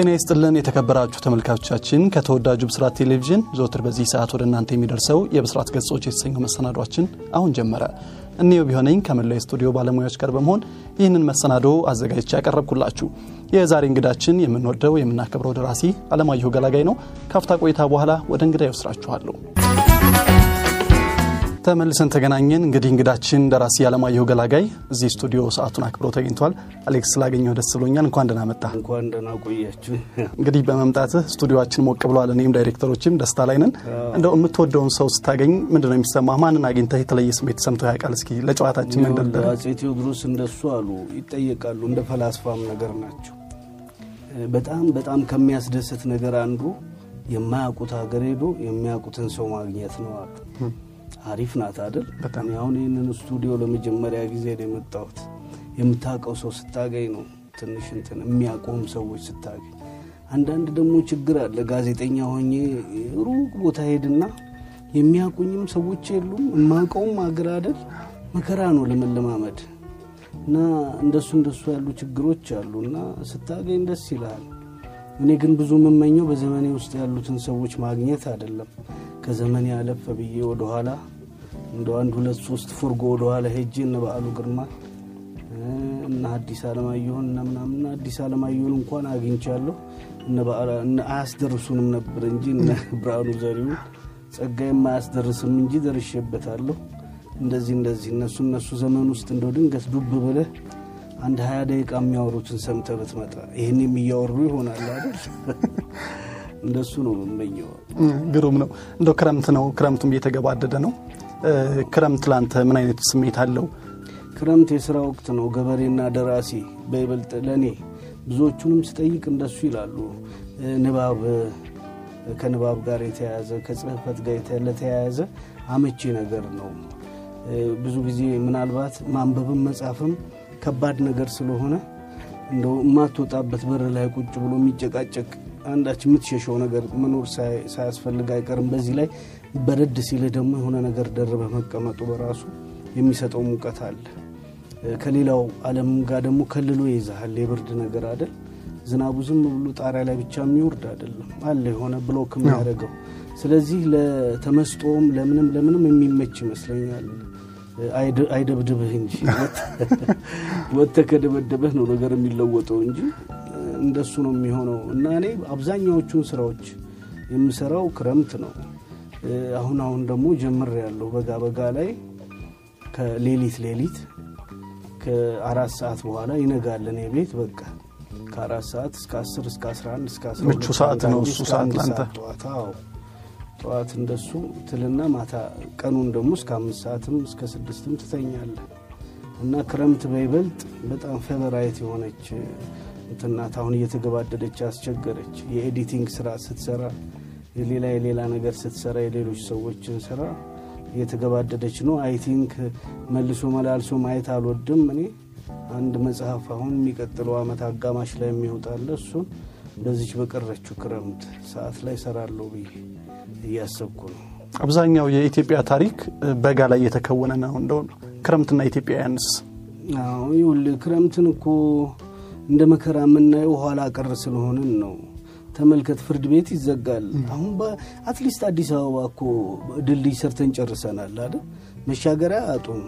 ጤና ይስጥልን የተከበራችሁ ተመልካቾቻችን፣ ከተወዳጁ ብስራት ቴሌቪዥን ዘወትር በዚህ ሰዓት ወደ እናንተ የሚደርሰው የብስራት ገጾች የተሰኘው መሰናዷችን አሁን ጀመረ። እኔው ቢሆነኝ ከመላው የስቱዲዮ ባለሙያዎች ጋር በመሆን ይህንን መሰናዶ አዘጋጅቼ ያቀረብኩላችሁ የዛሬ እንግዳችን የምንወደው የምናከብረው ደራሲ አለማየሁ ገላጋይ ነው። ካፍታ ቆይታ በኋላ ወደ እንግዳ ይወስዳችኋለሁ። ተመልሰን ተገናኘን። እንግዲህ እንግዳችን ደራሲ አለማየሁ ገላጋይ እዚህ ስቱዲዮ ሰዓቱን አክብሮ ተገኝቷል። አሌክስ ስላገኘሁ ደስ ብሎኛል። እንኳን ደህና መጣ። እንኳን ደህና ቆያችሁ። እንግዲህ በመምጣትህ ስቱዲዮችን ሞቅ ብሏል። እኔም ዳይሬክተሮችም ደስታ ላይ ነን። እንደው የምትወደውን ሰው ስታገኝ ምንድነው የሚሰማ? ማንን አግኝተህ የተለየ ስሜት ሰምቶ ያውቃል? እስኪ ለጨዋታችን መንደርደር። አጼ ቴዎድሮስ እንደሱ አሉ ይጠየቃሉ። እንደ ፈላስፋም ነገር ናቸው። በጣም በጣም ከሚያስደስት ነገር አንዱ የማያውቁት ሀገር ሄዶ የሚያውቁትን ሰው ማግኘት ነው አሉ። አሪፍ ናት አይደል? በጣም አሁን ይህንን ስቱዲዮ ለመጀመሪያ ጊዜ ነው የመጣሁት። የምታውቀው ሰው ስታገኝ ነው ትንሽ እንትን የሚያውቁም ሰዎች ስታገኝ። አንዳንድ ደግሞ ችግር አለ። ጋዜጠኛ ሆኜ ሩቅ ቦታ ሄድና የሚያውቁኝም ሰዎች የሉም፣ የማውቀውም ሀገር አይደል? መከራ ነው ለመለማመድ እና እንደሱ እንደሱ ያሉ ችግሮች አሉ እና ስታገኝ ደስ ይልሃል። እኔ ግን ብዙ የምመኘው በዘመኔ ውስጥ ያሉትን ሰዎች ማግኘት አይደለም። ከዘመኔ አለፈ ብዬ ወደኋላ እንደ አንድ ሁለት ሶስት ፉርጎ ወደኋላ ሄጄ እነ በዓሉ ግርማ እና አዲስ አለማየሁን እና ምናምን አዲስ አለማየሁን እንኳን አግኝቻለሁ። አያስደርሱንም ነበር እንጂ እነ ብርሃኑ ዘሪሁን ጸጋዬም አያስደርስም እንጂ ደርሼበታለሁ። እንደዚህ እንደዚህ እነሱ እነሱ ዘመን ውስጥ እንደው ድንገት ዱብ ብለህ አንድ ሀያ ደቂቃ የሚያወሩትን ሰምተህ ብትመጣ ይህን እያወሩ ይሆናል አይደል? እንደሱ ነው የምመኘው። ግሩም ነው። እንደው ክረምት ነው፣ ክረምቱም እየተገባደደ ነው። ክረምት ላንተ ምን አይነት ስሜት አለው? ክረምት የስራ ወቅት ነው። ገበሬና ደራሲ በይበልጥ ለእኔ ብዙዎቹንም ስጠይቅ እንደሱ ይላሉ። ንባብ ከንባብ ጋር የተያያዘ ከጽህፈት ጋር ለተያያዘ አመቺ ነገር ነው። ብዙ ጊዜ ምናልባት ማንበብም መጻፍም ከባድ ነገር ስለሆነ እንደው የማትወጣበት በር ላይ ቁጭ ብሎ የሚጨቃጨቅ አንዳች የምትሸሸው ነገር መኖር ሳያስፈልግ አይቀርም። በዚህ ላይ በረድ ሲልህ ደግሞ የሆነ ነገር ደርበህ መቀመጡ በራሱ የሚሰጠው ሙቀት አለ። ከሌላው ዓለም ጋር ደግሞ ከልሎ ይይዛሃል። የብርድ ነገር አይደል? ዝናቡ ዝም ብሎ ጣሪያ ላይ ብቻ የሚወርድ አይደለም፣ አለ የሆነ ብሎክ የሚያደርገው። ስለዚህ ለተመስጦም ለምንም ለምንም የሚመች ይመስለኛል። አይደብድብህ እንጂ ወጥተህ ከደበደበህ ነው ነገር የሚለወጠው እንጂ እንደሱ ነው የሚሆነው። እና እኔ አብዛኛዎቹን ስራዎች የምሰራው ክረምት ነው። አሁን አሁን ደግሞ ጀምር ያለው በጋ በጋ ላይ ከሌሊት ሌሊት ከአራት ሰዓት በኋላ ይነጋል። እኔ ቤት በቃ ከአራት ሰዓት እስከ አስር እስከ አስራ አንድ እስከ አስራ ምቹ ሰዓት ነው እሱ ሰዓት ላንተ። ጠዋት እንደሱ ትልና ማታ ቀኑን ደግሞ እስከ አምስት ሰዓትም እስከ ስድስትም ትተኛለህ። እና ክረምት በይበልጥ በጣም favorite የሆነች እንትናት አሁን እየተገባደደች አስቸገረች። የ editing ስራ ስትሰራ የሌላ የሌላ ነገር ስትሰራ የሌሎች ሰዎችን ስራ እየተገባደደች ነው። I think መልሶ መላልሶ ማየት አልወድም እኔ አንድ መጽሐፍ አሁን የሚቀጥለው ዓመት አጋማሽ ላይ የሚወጣ አለ እሱን በዚች በቀረችው ክረምት ሰዓት ላይ ሰራለሁ ብዬ እያሰብኩ ነው። አብዛኛው የኢትዮጵያ ታሪክ በጋ ላይ የተከወነ ነው። እንደው ክረምትና ኢትዮጵያውያንስ ይኸውልህ ክረምትን እኮ እንደ መከራ የምናየው ኋላ ቀር ስለሆንን ነው። ተመልከት፣ ፍርድ ቤት ይዘጋል። አሁን at least አዲስ አበባ እኮ ድልድይ ሰርተን ጨርሰናል አይደል? መሻገሪያ አናጣም።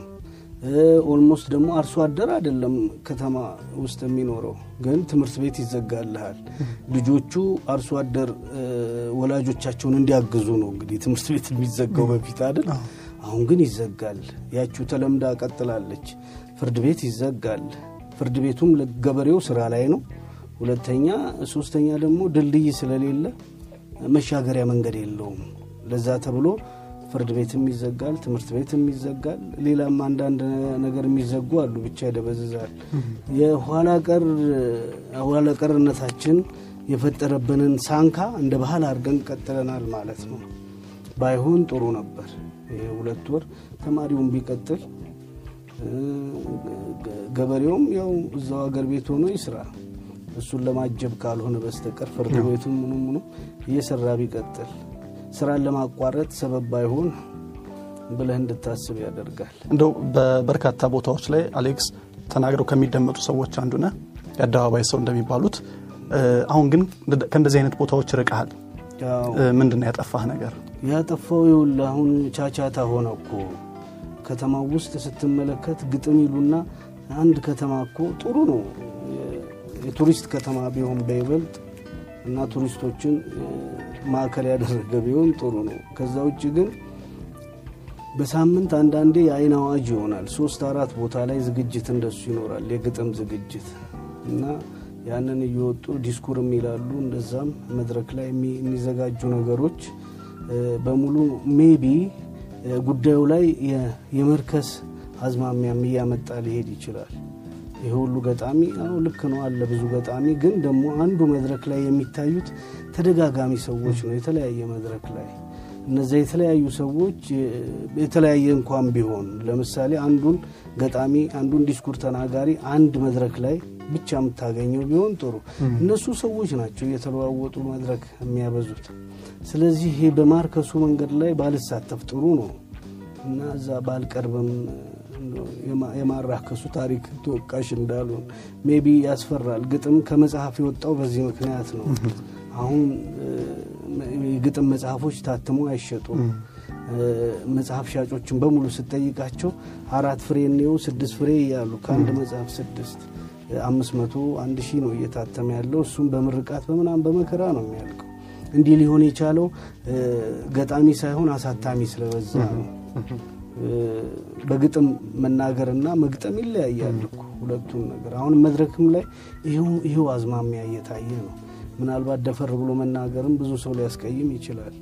almost ደግሞ አርሶ አደር አይደለም ከተማ ውስጥ የሚኖረው ግን ትምህርት ቤት ይዘጋልሃል። ልጆቹ አርሶ አደር ወላጆቻቸውን እንዲያግዙ ነው እንግዲህ ትምህርት ቤት የሚዘጋው በፊት አይደል? አሁን ግን ይዘጋል። ያችው ተለምዳ ቀጥላለች። ፍርድ ቤት ይዘጋል። ፍርድ ቤቱም ለገበሬው ስራ ላይ ነው። ሁለተኛ ሶስተኛ ደግሞ ድልድይ ስለሌለ መሻገሪያ መንገድ የለውም። ለዛ ተብሎ ፍርድ ቤትም ይዘጋል፣ ትምህርት ቤትም ይዘጋል። ሌላም አንዳንድ ነገር የሚዘጉ አሉ። ብቻ ይደበዝዛል። የኋላ ቀርነታችን የፈጠረብንን ሳንካ እንደ ባህል አድርገን ቀጥለናል ማለት ነው። ባይሆን ጥሩ ነበር። ሁለት ወር ተማሪውን ቢቀጥል ገበሬውም ያው እዛው ሀገር ቤት ሆኖ ይስራ። እሱን ለማጀብ ካልሆነ በስተቀር ፍርድ ቤቱም ምኑ ምኑ እየሰራ ቢቀጥል ስራን ለማቋረጥ ሰበብ ባይሆን ብለህ እንድታስብ ያደርጋል። እንደው በበርካታ ቦታዎች ላይ አሌክስ ተናግረው ከሚደመጡ ሰዎች አንዱ ነህ። የአደባባይ ሰው እንደሚባሉት አሁን ግን ከእንደዚህ አይነት ቦታዎች ርቀሃል። ምንድን ነው ያጠፋህ ነገር? ያጠፋው ይኸውልህ አሁን ቻቻታ ሆነ እኮ ከተማው ውስጥ ስትመለከት ግጥም ይሉና አንድ ከተማ እኮ ጥሩ ነው የቱሪስት ከተማ ቢሆን በይበልጥ እና ቱሪስቶችን ማዕከል ያደረገ ቢሆን ጥሩ ነው። ከዛ ውጭ ግን በሳምንት አንዳንዴ የአይን አዋጅ ይሆናል። ሶስት አራት ቦታ ላይ ዝግጅት እንደሱ ይኖራል፣ የግጥም ዝግጅት እና ያንን እየወጡ ዲስኩርም ይላሉ። እንደዛም መድረክ ላይ የሚዘጋጁ ነገሮች በሙሉ maybe ጉዳዩ ላይ የመርከስ አዝማሚያም እያመጣ ሊሄድ ይችላል። ይህ ሁሉ ገጣሚ አሁ ልክ ነው አለ ብዙ ገጣሚ ግን ደግሞ አንዱ መድረክ ላይ የሚታዩት ተደጋጋሚ ሰዎች ነው። የተለያየ መድረክ ላይ እነዚያ የተለያዩ ሰዎች የተለያየ እንኳን ቢሆን ለምሳሌ አንዱን ገጣሚ አንዱን ዲስኩር ተናጋሪ አንድ መድረክ ላይ ብቻ የምታገኘው ቢሆን ጥሩ። እነሱ ሰዎች ናቸው እየተለዋወጡ መድረክ የሚያበዙት። ስለዚህ ይሄ በማርከሱ መንገድ ላይ ባልሳተፍ ጥሩ ነው እና እዛ ባልቀርብም የማራከሱ ታሪክ ተወቃሽ እንዳልሆን maybe ያስፈራል። ግጥም ከመጽሐፍ የወጣው በዚህ ምክንያት ነው። አሁን የግጥም መጽሐፎች ታትሞ አይሸጡም። መጽሐፍ ሻጮችን በሙሉ ስጠይቃቸው አራት ፍሬ እንየው ስድስት ፍሬ እያሉ ከአንድ መጽሐፍ ስድስት አምስት መቶ አንድ ሺህ ነው እየታተመ ያለው። እሱም በምርቃት በምናምን በመከራ ነው የሚያልቀው። እንዲህ ሊሆን የቻለው ገጣሚ ሳይሆን አሳታሚ ስለበዛ ነው። በግጥም መናገርና መግጠም ይለያያል እኮ ሁለቱም ነገር። አሁን መድረክም ላይ ይሄው አዝማሚያ እየታየ ነው። ምናልባት ደፈር ብሎ መናገርም ብዙ ሰው ሊያስቀይም ይችላል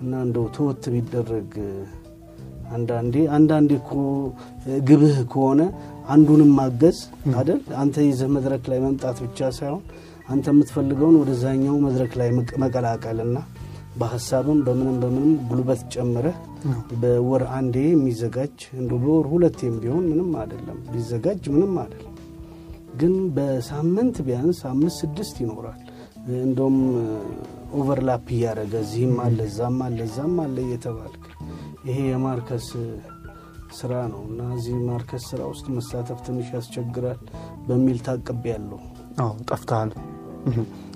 እና እንደው ተወት ቢደረግ አንዳንዴ አንዳንዴ እኮ ግብህ ከሆነ አንዱንም ማገዝ አይደል? አንተ ይዘህ መድረክ ላይ መምጣት ብቻ ሳይሆን አንተ የምትፈልገውን ወደዛኛው መድረክ ላይ መቀላቀልና በሀሳብም በምንም በምንም ጉልበት ጨምረህ በወር አንዴ የሚዘጋጅ እንደ በወር ሁለቴም ቢሆን ምንም አይደለም፣ ቢዘጋጅ ምንም አይደለም። ግን በሳምንት ቢያንስ አምስት ስድስት ይኖራል። እንደውም overlap እያደረገ እዚህም አለ እዛም አለ እዛም አለ እየተባልክ ይሄ የማርከስ ስራ ነው እና እዚህ ማርከስ ስራ ውስጥ መሳተፍ ትንሽ ያስቸግራል በሚል ታቅቤ ያለው ጠፍተሃል።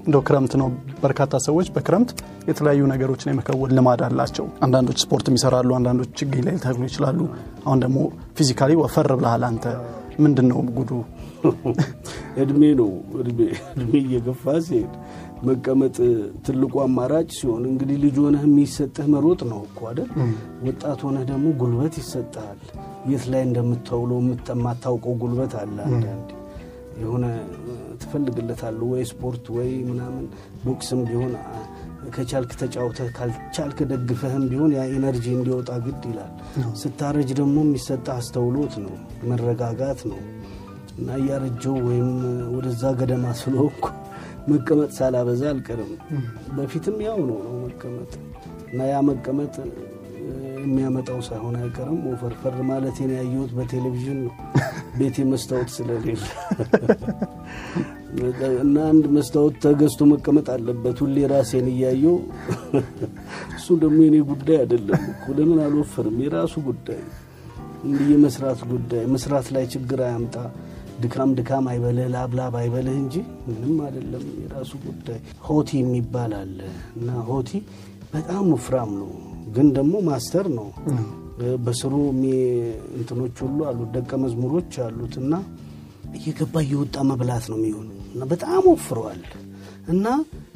እንደው ክረምት ነው። በርካታ ሰዎች በክረምት የተለያዩ ነገሮችን የመከወን ልማድ አላቸው። አንዳንዶች ስፖርትም ይሰራሉ፣ አንዳንዶች ችግኝ ላይ ሊተክሉ ይችላሉ። አሁን ደግሞ physically ወፈር ብለሃል አንተ። ምንድን ነው ጉዱ? እድሜ ነው። እድሜ እየገፋ ሲሄድ መቀመጥ ትልቁ አማራጭ ሲሆን እንግዲህ ልጅ ሆነህ የሚሰጥህ መሮጥ ነው እኮ አይደል? ወጣት ሆነህ ደግሞ ጉልበት ይሰጥሃል። የት ላይ እንደምታውለው የማታውቀው ጉልበት አለ አንዳንዴ የሆነ ትፈልግለታለህ ወይ ስፖርት ወይ ምናምን ቦክስም ቢሆን ከቻልክ ተጫውተህ ካልቻልክ ደግፈህም ቢሆን ያ energy እንዲወጣ ግድ ይላል። ስታረጅ ደግሞ የሚሰጠ አስተውሎት ነው፣ መረጋጋት ነው። እና እያረጀው ወይም ወደዛ ገደማ ስለሆንኩ መቀመጥ ሳላበዛ አልቀርም። በፊትም ያው ነው ነው መቀመጥ። እና ያ መቀመጥ የሚያመጣው ሳይሆን አይቀርም። ወፈርፈር ማለቴን ያየሁት በቴሌቪዥን ነው። ቤቴ መስታወት ስለሌለ እና አንድ መስታወት ተገዝቶ መቀመጥ አለበት ሁሌ ራሴን እያየው። እሱ ደግሞ የኔ ጉዳይ አይደለም ለምን አልወፈርም? የራሱ ጉዳይ እንዲህ የመስራት ጉዳይ መስራት ላይ ችግር አያምጣ። ድካም ድካም አይበልህ፣ ላብላብ አይበልህ እንጂ ምንም አይደለም። የራሱ ጉዳይ። ሆቲ የሚባል አለ እና ሆቲ በጣም ወፍራም ነው ግን ደግሞ master ነው። በስሩ እንትኖች ሁሉ አሉት፣ ደቀ መዝሙሮች አሉት እና እየገባ እየወጣ መብላት ነው የሚሆኑ እና በጣም ወፍረዋል። እና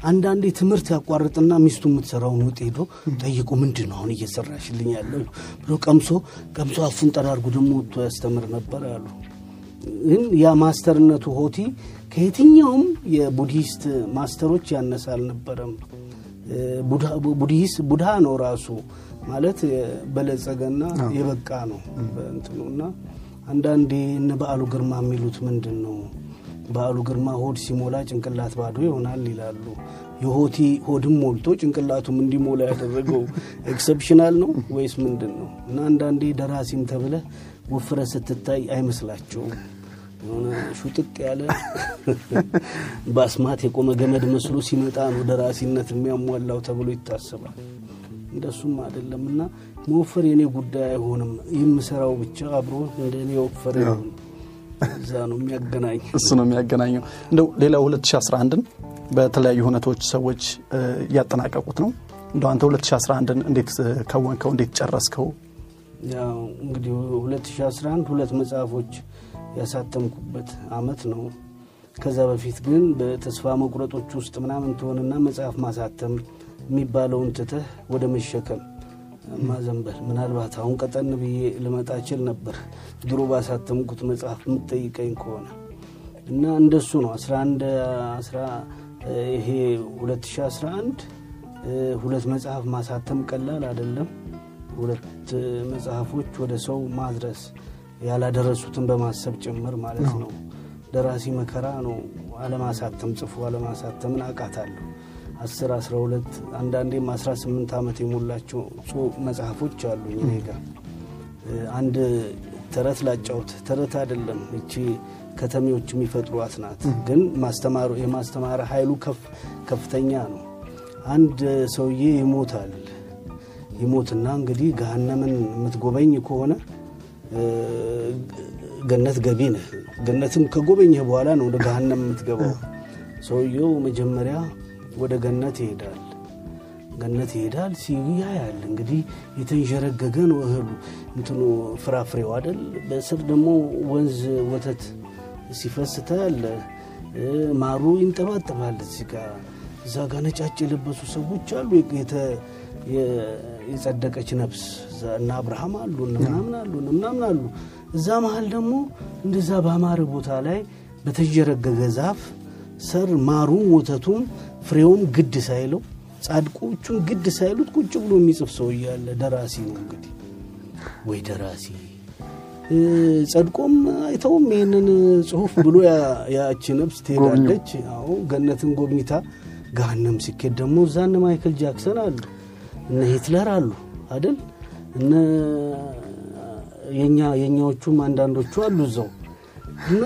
አንዳንዴ ትምህርት ያቋርጥና ሚስቱ የምትሰራውን ወጥ ሄዶ ጠይቁ ምንድን ነው አሁን እየሰራሽልኝ ያለው ብሎ ቀምሶ ቀምሶ አፉን ጠራርጉ ደግሞ ወጥቶ ያስተምር ነበር አሉ። ግን ያ ማስተርነቱ ሆቲ ከየትኛውም የቡድሂስት ማስተሮች ያነሰ አልነበረም። ቡድሂስ ነው ራሱ ማለት በለጸገና የበቃ ነው በእንትኑ እና አንዳንዴ እነ በዓሉ ግርማ የሚሉት ምንድን ነው በዓሉ ግርማ ሆድ ሲሞላ ጭንቅላት ባዶ ይሆናል ይላሉ። የሆቲ ሆድም ሞልቶ ጭንቅላቱም እንዲሞላ ያደረገው exceptional ነው ወይስ ምንድን ነው? እና አንዳንዴ ደራሲም ተብለህ ወፍረህ ስትታይ አይመስላቸውም። የሆነ ሹጥጥ ያለ በአስማት የቆመ ገመድ መስሎ ሲመጣ ነው ደራሲነት የሚያሟላው ተብሎ ይታሰባል። እንደሱም አይደለም እና መወፈር የኔ ጉዳይ አይሆንም። የምሰራው ብቻ አብሮ እንደ እኔ እዛ ነው የሚያገናኝ እሱ ነው የሚያገናኘው። እንደው ሌላው 2011ን በተለያዩ ሁነቶች ሰዎች እያጠናቀቁት ነው። እንደ አንተ 2011ን እንዴት ከወንከው? እንዴት ጨረስከው? ያው እንግዲህ 2011 ሁለት መጽሐፎች ያሳተምኩበት አመት ነው። ከዛ በፊት ግን በተስፋ መቁረጦች ውስጥ ምናምን ትሆንና መጽሐፍ ማሳተም የሚባለውን ትተህ ወደ መሸከም ማዘንበል ምናልባት አሁን ቀጠን ብዬ ልመጣ እችል ነበር ድሮ ባሳተምኩት መጽሐፍ የምትጠይቀኝ ከሆነ እና እንደሱ ነው 11 ይሄ 2011 ሁለት መጽሐፍ ማሳተም ቀላል አይደለም። ሁለት መጽሐፎች ወደ ሰው ማድረስ ያላደረሱትን በማሰብ ጭምር ማለት ነው። ደራሲ መከራ ነው። አለማሳተም ጽፎ አለማሳተምን አውቃታለሁ። 10 12 አንዳንዴም 18 ዓመት የሞላቸው መጽሐፎች አሉ እኔ ጋ። አንድ ተረት ላጫውት። ተረት አይደለም እቺ ከተሜዎች የሚፈጥሯት ናት፣ ግን የማስተማር ኃይሉ ከፍተኛ ነው። አንድ ሰውዬ ይሞታል። ይሞትና እንግዲህ ገሃነምን የምትጎበኝ ከሆነ ገነት ገቢ ነህ። ገነትም ከጎበኘህ በኋላ ነው ወደ ገሃነም የምትገባው። ሰውየው መጀመሪያ ወደ ገነት ይሄዳል። ገነት ይሄዳል ሲያያል እንግዲህ የተንዠረገገ ነው እህሉ እንትኑ ፍራፍሬው አይደል። በስር ደግሞ ወንዝ ወተት ሲፈስ ታያለ። ማሩ ይንጠባጠባል። እዚህ ጋ እዛ ጋ ነጫጭ የለበሱ ሰዎች አሉ። የጸደቀች ነፍስ እነ አብርሃም አሉ ምናምን አሉ ምናምን አሉ። እዛ መሀል ደግሞ እንደዛ በአማረ ቦታ ላይ በተንዠረገገ ዛፍ ስር ማሩም ወተቱም ፍሬውም ግድ ሳይለው ጻድቆቹን ግድ ሳይሉት ቁጭ ብሎ የሚጽፍ ሰው እያለ ደራሲ ነው እንግዲህ። ወይ ደራሲ ጸድቆም አይተውም ይህንን ጽሁፍ ብሎ ያቺ ነፍስ ትሄዳለች። ገነትን ጎብኝታ ገሃነም ሲኬድ ደግሞ እዛ እነ ማይክል ጃክሰን አሉ እነ ሂትለር አሉ አደል እነ የኛዎቹም አንዳንዶቹ አሉ እዛው እና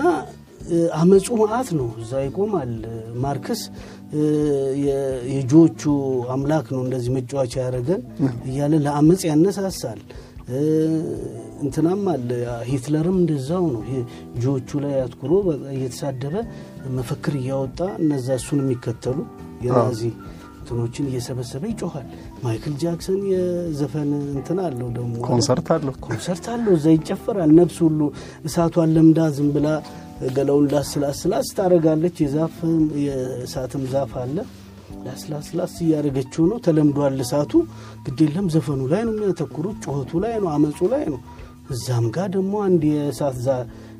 አመፁ መዓት ነው። እዛ ይቆማል። ማርክስ የጆቹ አምላክ ነው እንደዚህ መጫወቻ ያደረገን እያለ ለአመፅ ያነሳሳል። እንትናም አለ ሂትለርም እንደዛው ነው። ጆቹ ላይ አትኩሮ እየተሳደበ መፈክር እያወጣ እነዛ እሱን የሚከተሉ የናዚ እንትኖችን እየሰበሰበ ይጮኋል። ማይክል ጃክሰን የዘፈን እንትን አለው ደግሞ ኮንሰርት አለው ኮንሰርት አለው። እዛ ይጨፈራል። ነፍስ ሁሉ እሳቷን ለምዳ ዝም ብላ ገላውን ላስላስላስ ታደርጋለች። የዛፍ የእሳትም ዛፍ አለ። ላስላስላስ እያደረገችው ነው። ተለምዷል እሳቱ። ግድ የለም ዘፈኑ ላይ ነው የሚያተኩሩት፣ ጩኸቱ ላይ ነው፣ አመፁ ላይ ነው። እዛም ጋር ደግሞ አንድ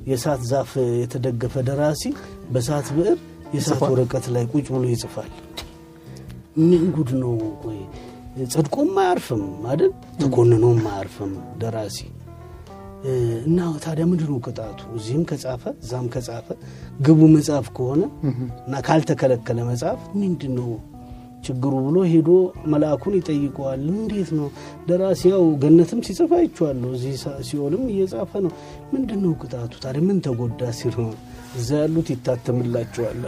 የእሳት ዛፍ የተደገፈ ደራሲ በእሳት ብዕር የእሳት ወረቀት ላይ ቁጭ ብሎ ይጽፋል። ጉድ ነው? ቆይ ጸድቆም አያርፍም አይደል? ተኮንኖም አያርፍም ደራሲ እና ታዲያ ምንድን ቅጣቱ? እዚህም ከጻፈ እዛም ከጻፈ ግቡ መጽሐፍ ከሆነ እና ካልተከለከለ መጽሐፍ ምንድን ነው ችግሩ ብሎ ሄዶ መልአኩን ይጠይቀዋል። እንዴት ነው ደራሲ ያው ገነትም ሲጽፍ አይቼዋለሁ፣ እዚህ ሲኦልም እየጻፈ ነው። ምንድን ነው ቅጣቱ ታዲያ? ምን ተጎዳ ሲል እዛ ያሉት ይታተምላቸዋል።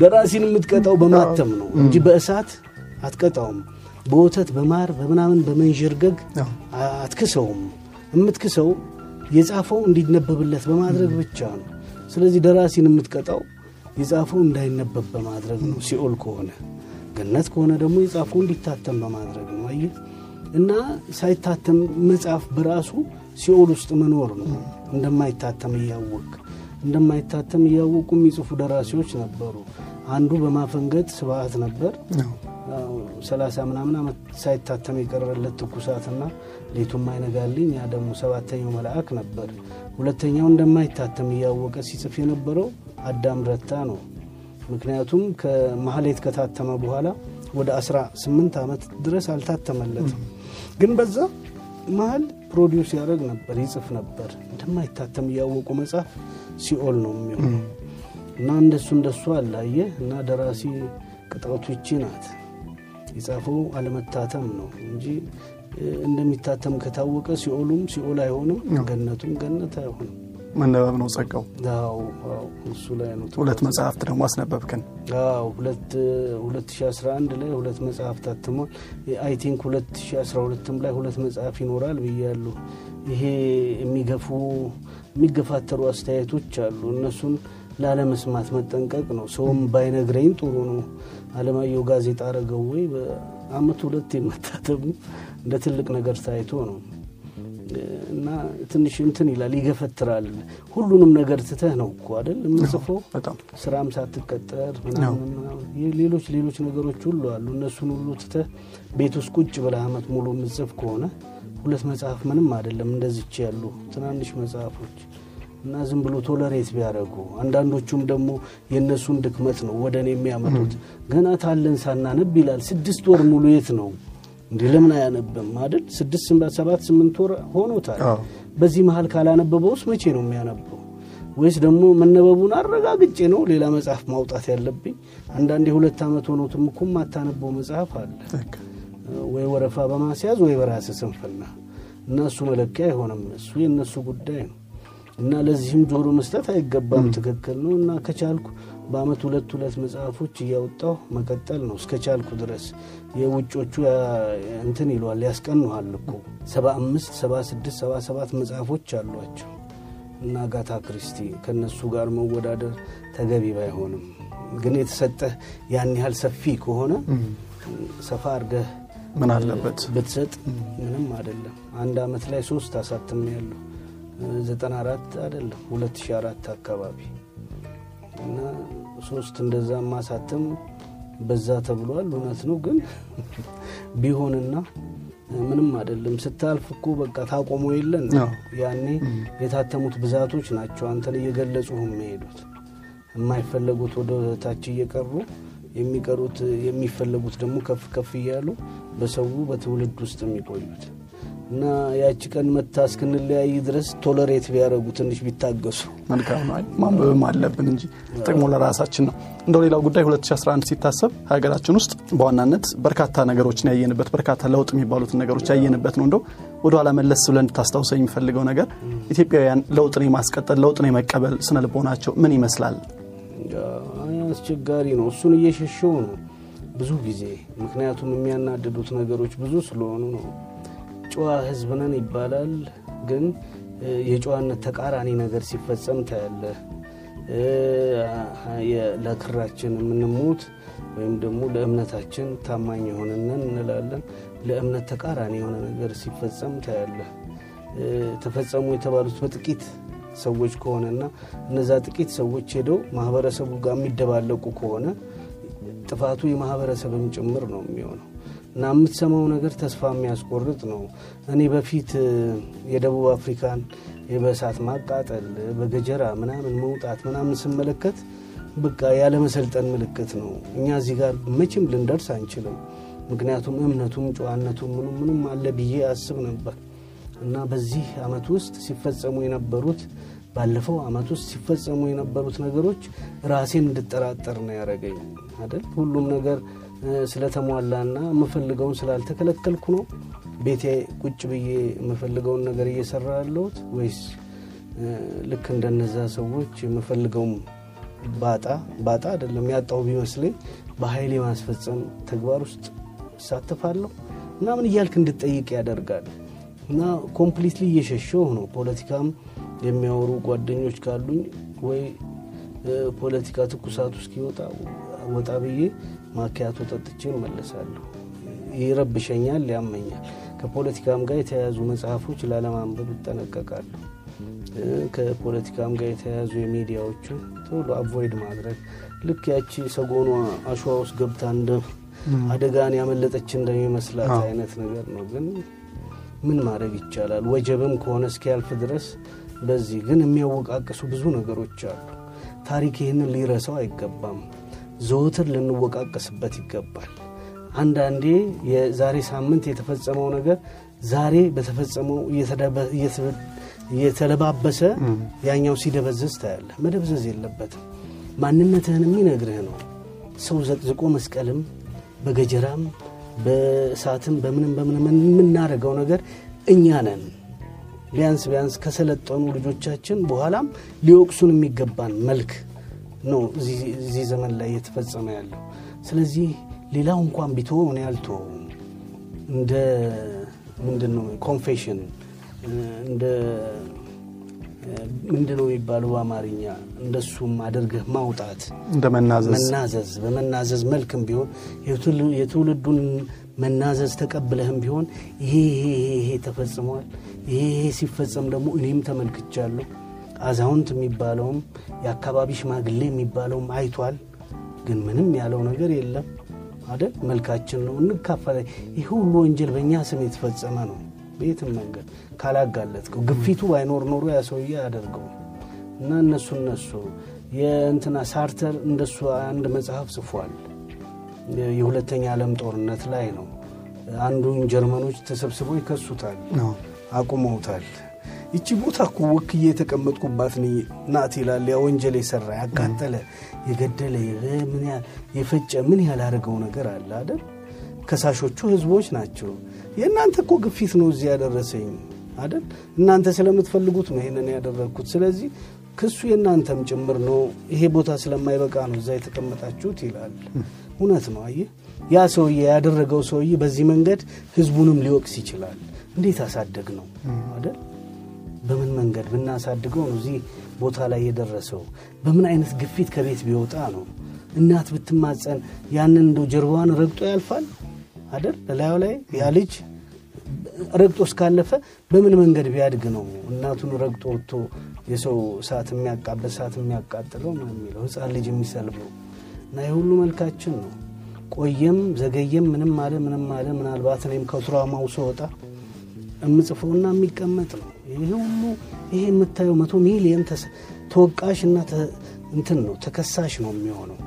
ደራሲን የምትቀጣው በማተም ነው እንጂ በእሳት አትቀጣውም። በወተት በማር በምናምን በመንዠርገግ አትክሰውም። የምትክሰው የጻፈው እንዲነበብለት በማድረግ ብቻ ነው። ስለዚህ ደራሲን የምትቀጣው የጻፈው እንዳይነበብ በማድረግ ነው። ሲኦል ከሆነ ገነት ከሆነ ደግሞ የጻፈው እንዲታተም በማድረግ ነው። አየህ እና ሳይታተም መጽሐፍ በራሱ ሲኦል ውስጥ መኖር ነው። እንደማይታተም እያወቅ እንደማይታተም እያወቁ የሚጽፉ ደራሲዎች ነበሩ። አንዱ በማፈንገጥ ስብዓት ነበር። ሰላሳ ምናምን ዓመት ሳይታተም የቀረለት ትኩሳትና ሌቱም አይነጋልኝ ያ ደግሞ ሰባተኛው መልአክ ነበር። ሁለተኛው እንደማይታተም እያወቀ ሲጽፍ የነበረው አዳም ረታ ነው። ምክንያቱም ከማህሌት ከታተመ በኋላ ወደ 18 ዓመት ድረስ አልታተመለትም። ግን በዛ መሀል produce ያደረግ ነበር፣ ይጽፍ ነበር። እንደማይታተም እያወቁ መጽሐፍ ሲኦል ነው የሚሆነው እና እንደሱ እንደሱ አላየ እና ደራሲ ቅጣቱ ይቺ ናት። የጻፈው አለመታተም ነው እንጂ እንደሚታተም ከታወቀ ሲኦሉም ሲኦል አይሆንም፣ ገነቱም ገነት አይሆንም። መነበብ ነው ጸጋው። እሱ ላይ ነው። ሁለት መጽሐፍት ደግሞ አስነበብክን። 2011 ላይ ሁለት መጽሐፍ ታትሟል። I think 2012ም ላይ ሁለት መጽሐፍ ይኖራል ብያለሁ። ይሄ የሚገፉ የሚገፋተሩ አስተያየቶች አሉ። እነሱን ላለመስማት መጠንቀቅ ነው። ሰውም ባይነግረኝ ጥሩ ነው። አለማየሁ ጋዜጣ አረገው ወይ በአመት ሁለት የመታተሙ እንደ ትልቅ ነገር ታይቶ ነው እና ትንሽ እንትን ይላል፣ ይገፈትራል። ሁሉንም ነገር ትተህ ነው እኮ አይደል የምንጽፈው፣ ስራም ሳትቀጠር ሌሎች ሌሎች ነገሮች ሁሉ አሉ። እነሱን ሁሉ ትተህ ቤት ውስጥ ቁጭ ብለህ አመት ሙሉ የምጽፍ ከሆነ ሁለት መጽሐፍ ምንም አይደለም። እንደዚች ያሉ ትናንሽ መጽሐፎች እና ዝም ብሎ ቶለሬት ቢያደርጉ አንዳንዶቹም ደግሞ የእነሱን ድክመት ነው ወደ እኔ የሚያመጡት። ገና ታለን ሳናነብ ይላል። ስድስት ወር ሙሉ የት ነው እንዲህ ለምን አያነብም አይደል? ስድስት ሰባት ስምንት ወር ሆኖታል። በዚህ መሀል ካላነበበውስ መቼ ነው የሚያነበው? ወይስ ደግሞ መነበቡን አረጋግጬ ነው ሌላ መጽሐፍ ማውጣት ያለብኝ? አንዳንድ የሁለት ዓመት ሆኖትም እኮ የማታነበው መጽሐፍ አለ። ወይ ወረፋ በማስያዝ ወይ በራስ ስንፍና። እና እሱ መለኪያ አይሆንም። እሱ የእነሱ ጉዳይ ነው። እና ለዚህም ጆሮ መስጠት አይገባም። ትክክል ነው። እና ከቻልኩ በአመት ሁለት ሁለት መጽሐፎች እያወጣሁ መቀጠል ነው። እስከ ቻልኩ ድረስ። የውጮቹ እንትን ይለዋል ያስቀኑሃል እኮ። ሰባ አምስት ሰባ ስድስት ሰባ ሰባት መጽሐፎች አሏቸው። እና አጋታ ክርስቲ ከእነሱ ጋር መወዳደር ተገቢ ባይሆንም። ግን የተሰጠህ ያን ያህል ሰፊ ከሆነ ሰፋ አድርገህ ምን አለበት ብትሰጥ ምንም አይደለም። አንድ አመት ላይ ሶስት አሳትም ዘጠና አራት አይደለም ሁለት ሺ አራት አካባቢ እና ሶስት እንደዛ ማሳተም በዛ ተብሏል። እውነት ነው ግን ቢሆንና ምንም አይደለም። ስታልፍ እኮ በቃ ታቆሞ የለን ያኔ የታተሙት ብዛቶች ናቸው አንተን እየገለጹ የሚሄዱት የማይፈለጉት ወደ ታች እየቀሩ የሚቀሩት የሚፈለጉት ደግሞ ከፍ ከፍ እያሉ በሰው በትውልድ ውስጥ የሚቆዩት እና ያቺ ቀን መታ እስክንለያይ ድረስ ቶለሬት ቢያደረጉ ትንሽ ቢታገሱ መልካም ነው። ማንበብም አለብን እንጂ ጥቅሙ ለራሳችን ነው። እንደው ሌላው ጉዳይ 2011 ሲታሰብ ሀገራችን ውስጥ በዋናነት በርካታ ነገሮችን ያየንበት በርካታ ለውጥ የሚባሉትን ነገሮች ያየንበት ነው። እንደው ወደ ኋላ መለስ ብለን እንድታስታውሰ የሚፈልገው ነገር ኢትዮጵያውያን ለውጥን የማስቀጠል ለውጥን የመቀበል ስነ ልቦናቸው ምን ይመስላል? አስቸጋሪ ነው። እሱን እየሸሸው ነው ብዙ ጊዜ። ምክንያቱም የሚያናድዱት ነገሮች ብዙ ስለሆኑ ነው። ጨዋ ሕዝብ ነን ይባላል፣ ግን የጨዋነት ተቃራኒ ነገር ሲፈጸም ታያለህ። ለክራችን የምንሞት ወይም ደግሞ ለእምነታችን ታማኝ የሆንነን እንላለን። ለእምነት ተቃራኒ የሆነ ነገር ሲፈጸም ታያለህ። ተፈጸሙ የተባሉት በጥቂት ሰዎች ከሆነና እነዛ ጥቂት ሰዎች ሄደው ማህበረሰቡ ጋር የሚደባለቁ ከሆነ ጥፋቱ የማህበረሰብም ጭምር ነው የሚሆነው እና የምትሰማው ነገር ተስፋ የሚያስቆርጥ ነው። እኔ በፊት የደቡብ አፍሪካን በእሳት ማቃጠል በገጀራ ምናምን መውጣት ምናምን ስመለከት በቃ ያለመሰልጠን ምልክት ነው። እኛ እዚህ ጋር መቼም ልንደርስ አንችልም። ምክንያቱም እምነቱም ጨዋነቱም ምኑም ምኑም አለ ብዬ አስብ ነበር እና በዚህ አመት ውስጥ ሲፈጸሙ የነበሩት ባለፈው አመት ውስጥ ሲፈጸሙ የነበሩት ነገሮች ራሴን እንድጠራጠር ነው ያደረገኝ አይደል? ሁሉም ነገር ስለተሟላና የምፈልገውን ስላልተከለከልኩ ነው። ቤቴ ቁጭ ብዬ የምፈልገውን ነገር እየሰራ ያለሁት ወይስ ልክ እንደነዛ ሰዎች የምፈልገውም ባጣ ባጣ አይደለም ያጣው ቢመስለኝ በኃይል የማስፈጸም ተግባር ውስጥ እሳተፋለሁ። ምናምን እያልክ እንድጠይቅ ያደርጋል እና completely እየሸሸው ነው ፖለቲካም የሚያወሩ ጓደኞች ካሉኝ ወይ ፖለቲካ ትኩሳቱ እስኪወጣ ወጣ ብዬ ማኪያቶ ጠጥቼ እመለሳለሁ። ይረብሸኛል፣ ያመኛል። ከፖለቲካም ጋር የተያያዙ መጽሐፎች ላለማንበብ እጠነቀቃለሁ። ከፖለቲካም ጋር የተያያዙ የሚዲያዎቹ ቶሎ አቮይድ ማድረግ ልክ ያቺ ሰጎኗ አሸዋ ውስጥ ገብታ እንደ አደጋን ያመለጠች እንደሚመስላት አይነት ነገር ነው። ግን ምን ማድረግ ይቻላል? ወጀብም ከሆነ እስኪያልፍ ድረስ በዚህ ግን የሚያወቃቅሱ ብዙ ነገሮች አሉ። ታሪክ ይህንን ሊረሳው አይገባም። ዘወትር ልንወቃቀስበት ይገባል። አንዳንዴ የዛሬ ሳምንት የተፈጸመው ነገር ዛሬ በተፈጸመው እየተለባበሰ ያኛው ሲደበዝዝ ታያለህ። መደብዘዝ የለበትም። ማንነትህን የሚነግርህ ነው። ሰው ዘቅዝቆ መስቀልም በገጀራም በእሳትም በምንም በምንም የምናደርገው ነገር እኛ ነን። ቢያንስ ቢያንስ ከሰለጠኑ ልጆቻችን በኋላም ሊወቅሱን የሚገባን መልክ ነው እዚህ ዘመን ላይ እየተፈጸመ ያለው። ስለዚህ ሌላው እንኳን ቢተወው እኔ አልተወውም። እንደ ምንድን ነው confession እንደ ምንድን ነው የሚባለው በአማርኛ እንደሱም አድርገህ ማውጣት እንደ መናዘዝ መናዘዝ በመናዘዝ መልክም ቢሆን የትውል- የትውልዱን መናዘዝ ተቀብለህም ቢሆን ይሄ ተፈጽሟል፣ ይሄ ሲፈጸም ደግሞ እኔም ተመልክቻለሁ። አዛውንት የሚባለውም የአካባቢ ሽማግሌ የሚባለውም አይቷል፣ ግን ምንም ያለው ነገር የለም አይደል? መልካችን ነው እንካፈለ። ይህ ሁሉ ወንጀል በእኛ ስም የተፈጸመ ነው። በየትም መንገድ ካላጋለጥከው ግፊቱ ባይኖር ኖሮ ያ ሰውዬ እና እነሱ እነሱ የእንትና ሳርተር እንደሱ አንድ መጽሐፍ ጽፏል። የሁለተኛ ዓለም ጦርነት ላይ ነው። አንዱን ጀርመኖች ተሰብስበው ይከሱታል፣ አቁመውታል። ይቺ ቦታ እኮ ወክዬ የተቀመጥኩባት ናት ይላል። ያ ወንጀል የሰራ ያቃጠለ፣ የገደለ፣ ምን ያህል የፈጨ ምን ያላደረገው ነገር አለ አይደል? ከሳሾቹ ህዝቦች ናቸው። የእናንተ እኮ ግፊት ነው እዚህ ያደረሰኝ አይደል? እናንተ ስለምትፈልጉት ነው ይሄንን ያደረግኩት። ስለዚህ ክሱ የእናንተም ጭምር ነው። ይሄ ቦታ ስለማይበቃ ነው እዛ የተቀመጣችሁት ይላል። እውነት ነው። አየህ ያ ሰውዬ ያደረገው ሰውዬ በዚህ መንገድ ህዝቡንም ሊወቅስ ይችላል። እንዴት አሳደግ ነው አይደል? በምን መንገድ ብናሳድገው ነው እዚህ ቦታ ላይ የደረሰው? በምን አይነት ግፊት ከቤት ቢወጣ ነው? እናት ብትማጸን ያንን እንደው ጀርባዋን ረግጦ ያልፋል አይደል? በላዩ ላይ ያ ልጅ ረግጦ እስካለፈ በምን መንገድ ቢያድግ ነው እናቱን ረግጦ ወጥቶ የሰው ሰዓት የሚያቃበት ሰዓት የሚያቃጥለው ነው የሚለው ህፃን ልጅ የሚሰልበው እና የሁሉ መልካችን ነው። ቆየም ዘገየም ምንም አለ ምንም አለ ምናልባት እኔም ከትራማው ስወጣ የምጽፈውና የሚቀመጥ ነው። ይህ ሁሉ ይሄ የምታየው መቶ ሚሊየን ተወቃሽ እና እንትን ነው ተከሳሽ ነው የሚሆነው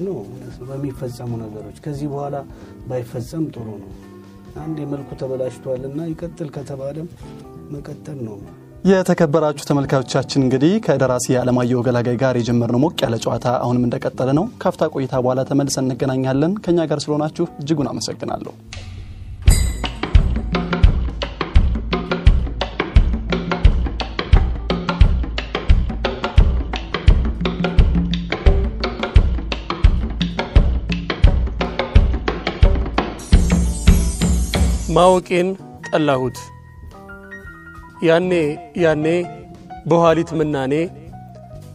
ነው በሚፈጸሙ ነገሮች። ከዚህ በኋላ ባይፈጸም ጥሩ ነው። አንድ የመልኩ ተበላሽቷልና ይቀጥል ከተባለም መቀጠል ነው። የተከበራችሁ ተመልካቾቻችን እንግዲህ ከደራሲ አለማየሁ ገላጋይ ጋር የጀመርነው ሞቅ ያለ ጨዋታ አሁንም እንደቀጠለ ነው። ካፍታ ቆይታ በኋላ ተመልሰን እንገናኛለን። ከእኛ ጋር ስለሆናችሁ እጅጉን አመሰግናለሁ። ማወቄን ጠላሁት። ያኔ ያኔ በኋሊት ምናኔ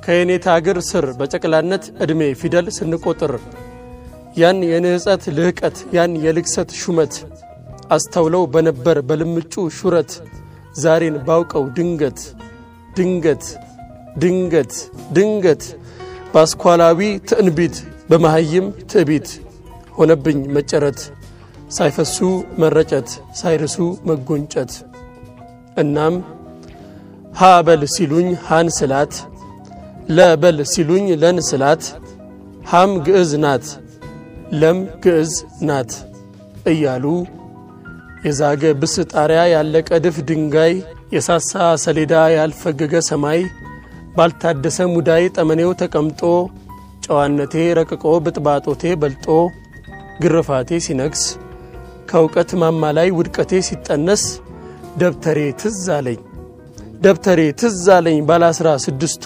ከየኔታ እግር ስር በጨቅላነት ዕድሜ ፊደል ስንቆጥር ያን የንህፀት ልህቀት ያን የልግሰት ሹመት አስተውለው በነበር በልምጩ ሹረት ዛሬን ባውቀው ድንገት ድንገት ድንገት ድንገት በአስኳላዊ ትዕንቢት በመሃይም ትዕቢት ሆነብኝ መጨረት ሳይፈሱ መረጨት ሳይርሱ መጎንጨት። እናም ሀ በል ሲሉኝ ሃን ስላት ለበል ሲሉኝ ለን ስላት ሃም ግዕዝ ናት ለም ግዕዝ ናት እያሉ የዛገ ብስ ጣሪያ ያለቀ ድፍ ድንጋይ የሳሳ ሰሌዳ ያልፈገገ ሰማይ ባልታደሰ ሙዳይ ጠመኔው ተቀምጦ ጨዋነቴ ረቅቆ ብጥባጦቴ በልጦ ግርፋቴ ሲነግስ ከእውቀት ማማ ላይ ውድቀቴ ሲጠነስ ደብተሬ ትዝ አለኝ። ደብተሬ ትዝ አለኝ ባለ አስራ ስድስቱ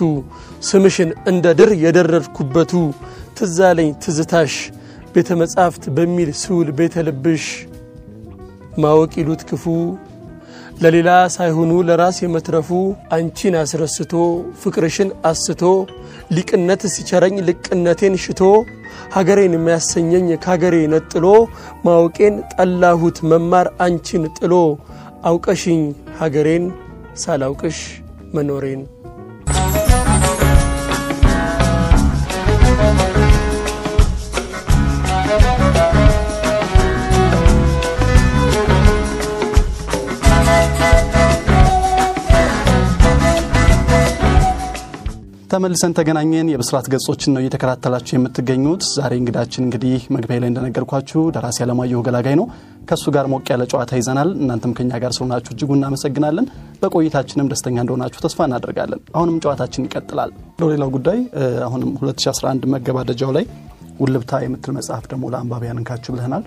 ስምሽን እንደ ድር የደረድኩበቱ ትዝ አለኝ ትዝታሽ ቤተ መጻሕፍት በሚል ስውል ቤተ ልብሽ። ማወቅ ይሉት ክፉ ለሌላ ሳይሆኑ ለራስ የመትረፉ። አንቺን አስረስቶ ፍቅርሽን አስቶ ሊቅነት ሲቸረኝ ልቅነቴን ሽቶ ሀገሬን የሚያሰኘኝ ከሀገሬ ነጥሎ ማወቄን ጠላሁት መማር አንቺን ጥሎ አውቀሽኝ ሀገሬን ሳላውቅሽ መኖሬን ተመልሰን ተገናኘን። የብስራት ገጾችን ነው እየተከታተላችሁ የምትገኙት። ዛሬ እንግዳችን እንግዲህ መግቢያ ላይ እንደነገርኳችሁ ደራሲ አለማየሁ ገላጋይ ነው። ከእሱ ጋር ሞቅ ያለ ጨዋታ ይዘናል። እናንተም ከኛ ጋር ስለሆናችሁ እጅጉ እናመሰግናለን። በቆይታችንም ደስተኛ እንደሆናችሁ ተስፋ እናደርጋለን። አሁንም ጨዋታችን ይቀጥላል። ሌላው ጉዳይ አሁንም 2011 መገባደጃው ላይ ውልብታ የምትል መጽሐፍ ደግሞ ለአንባቢያን እንካችሁ ብለናል።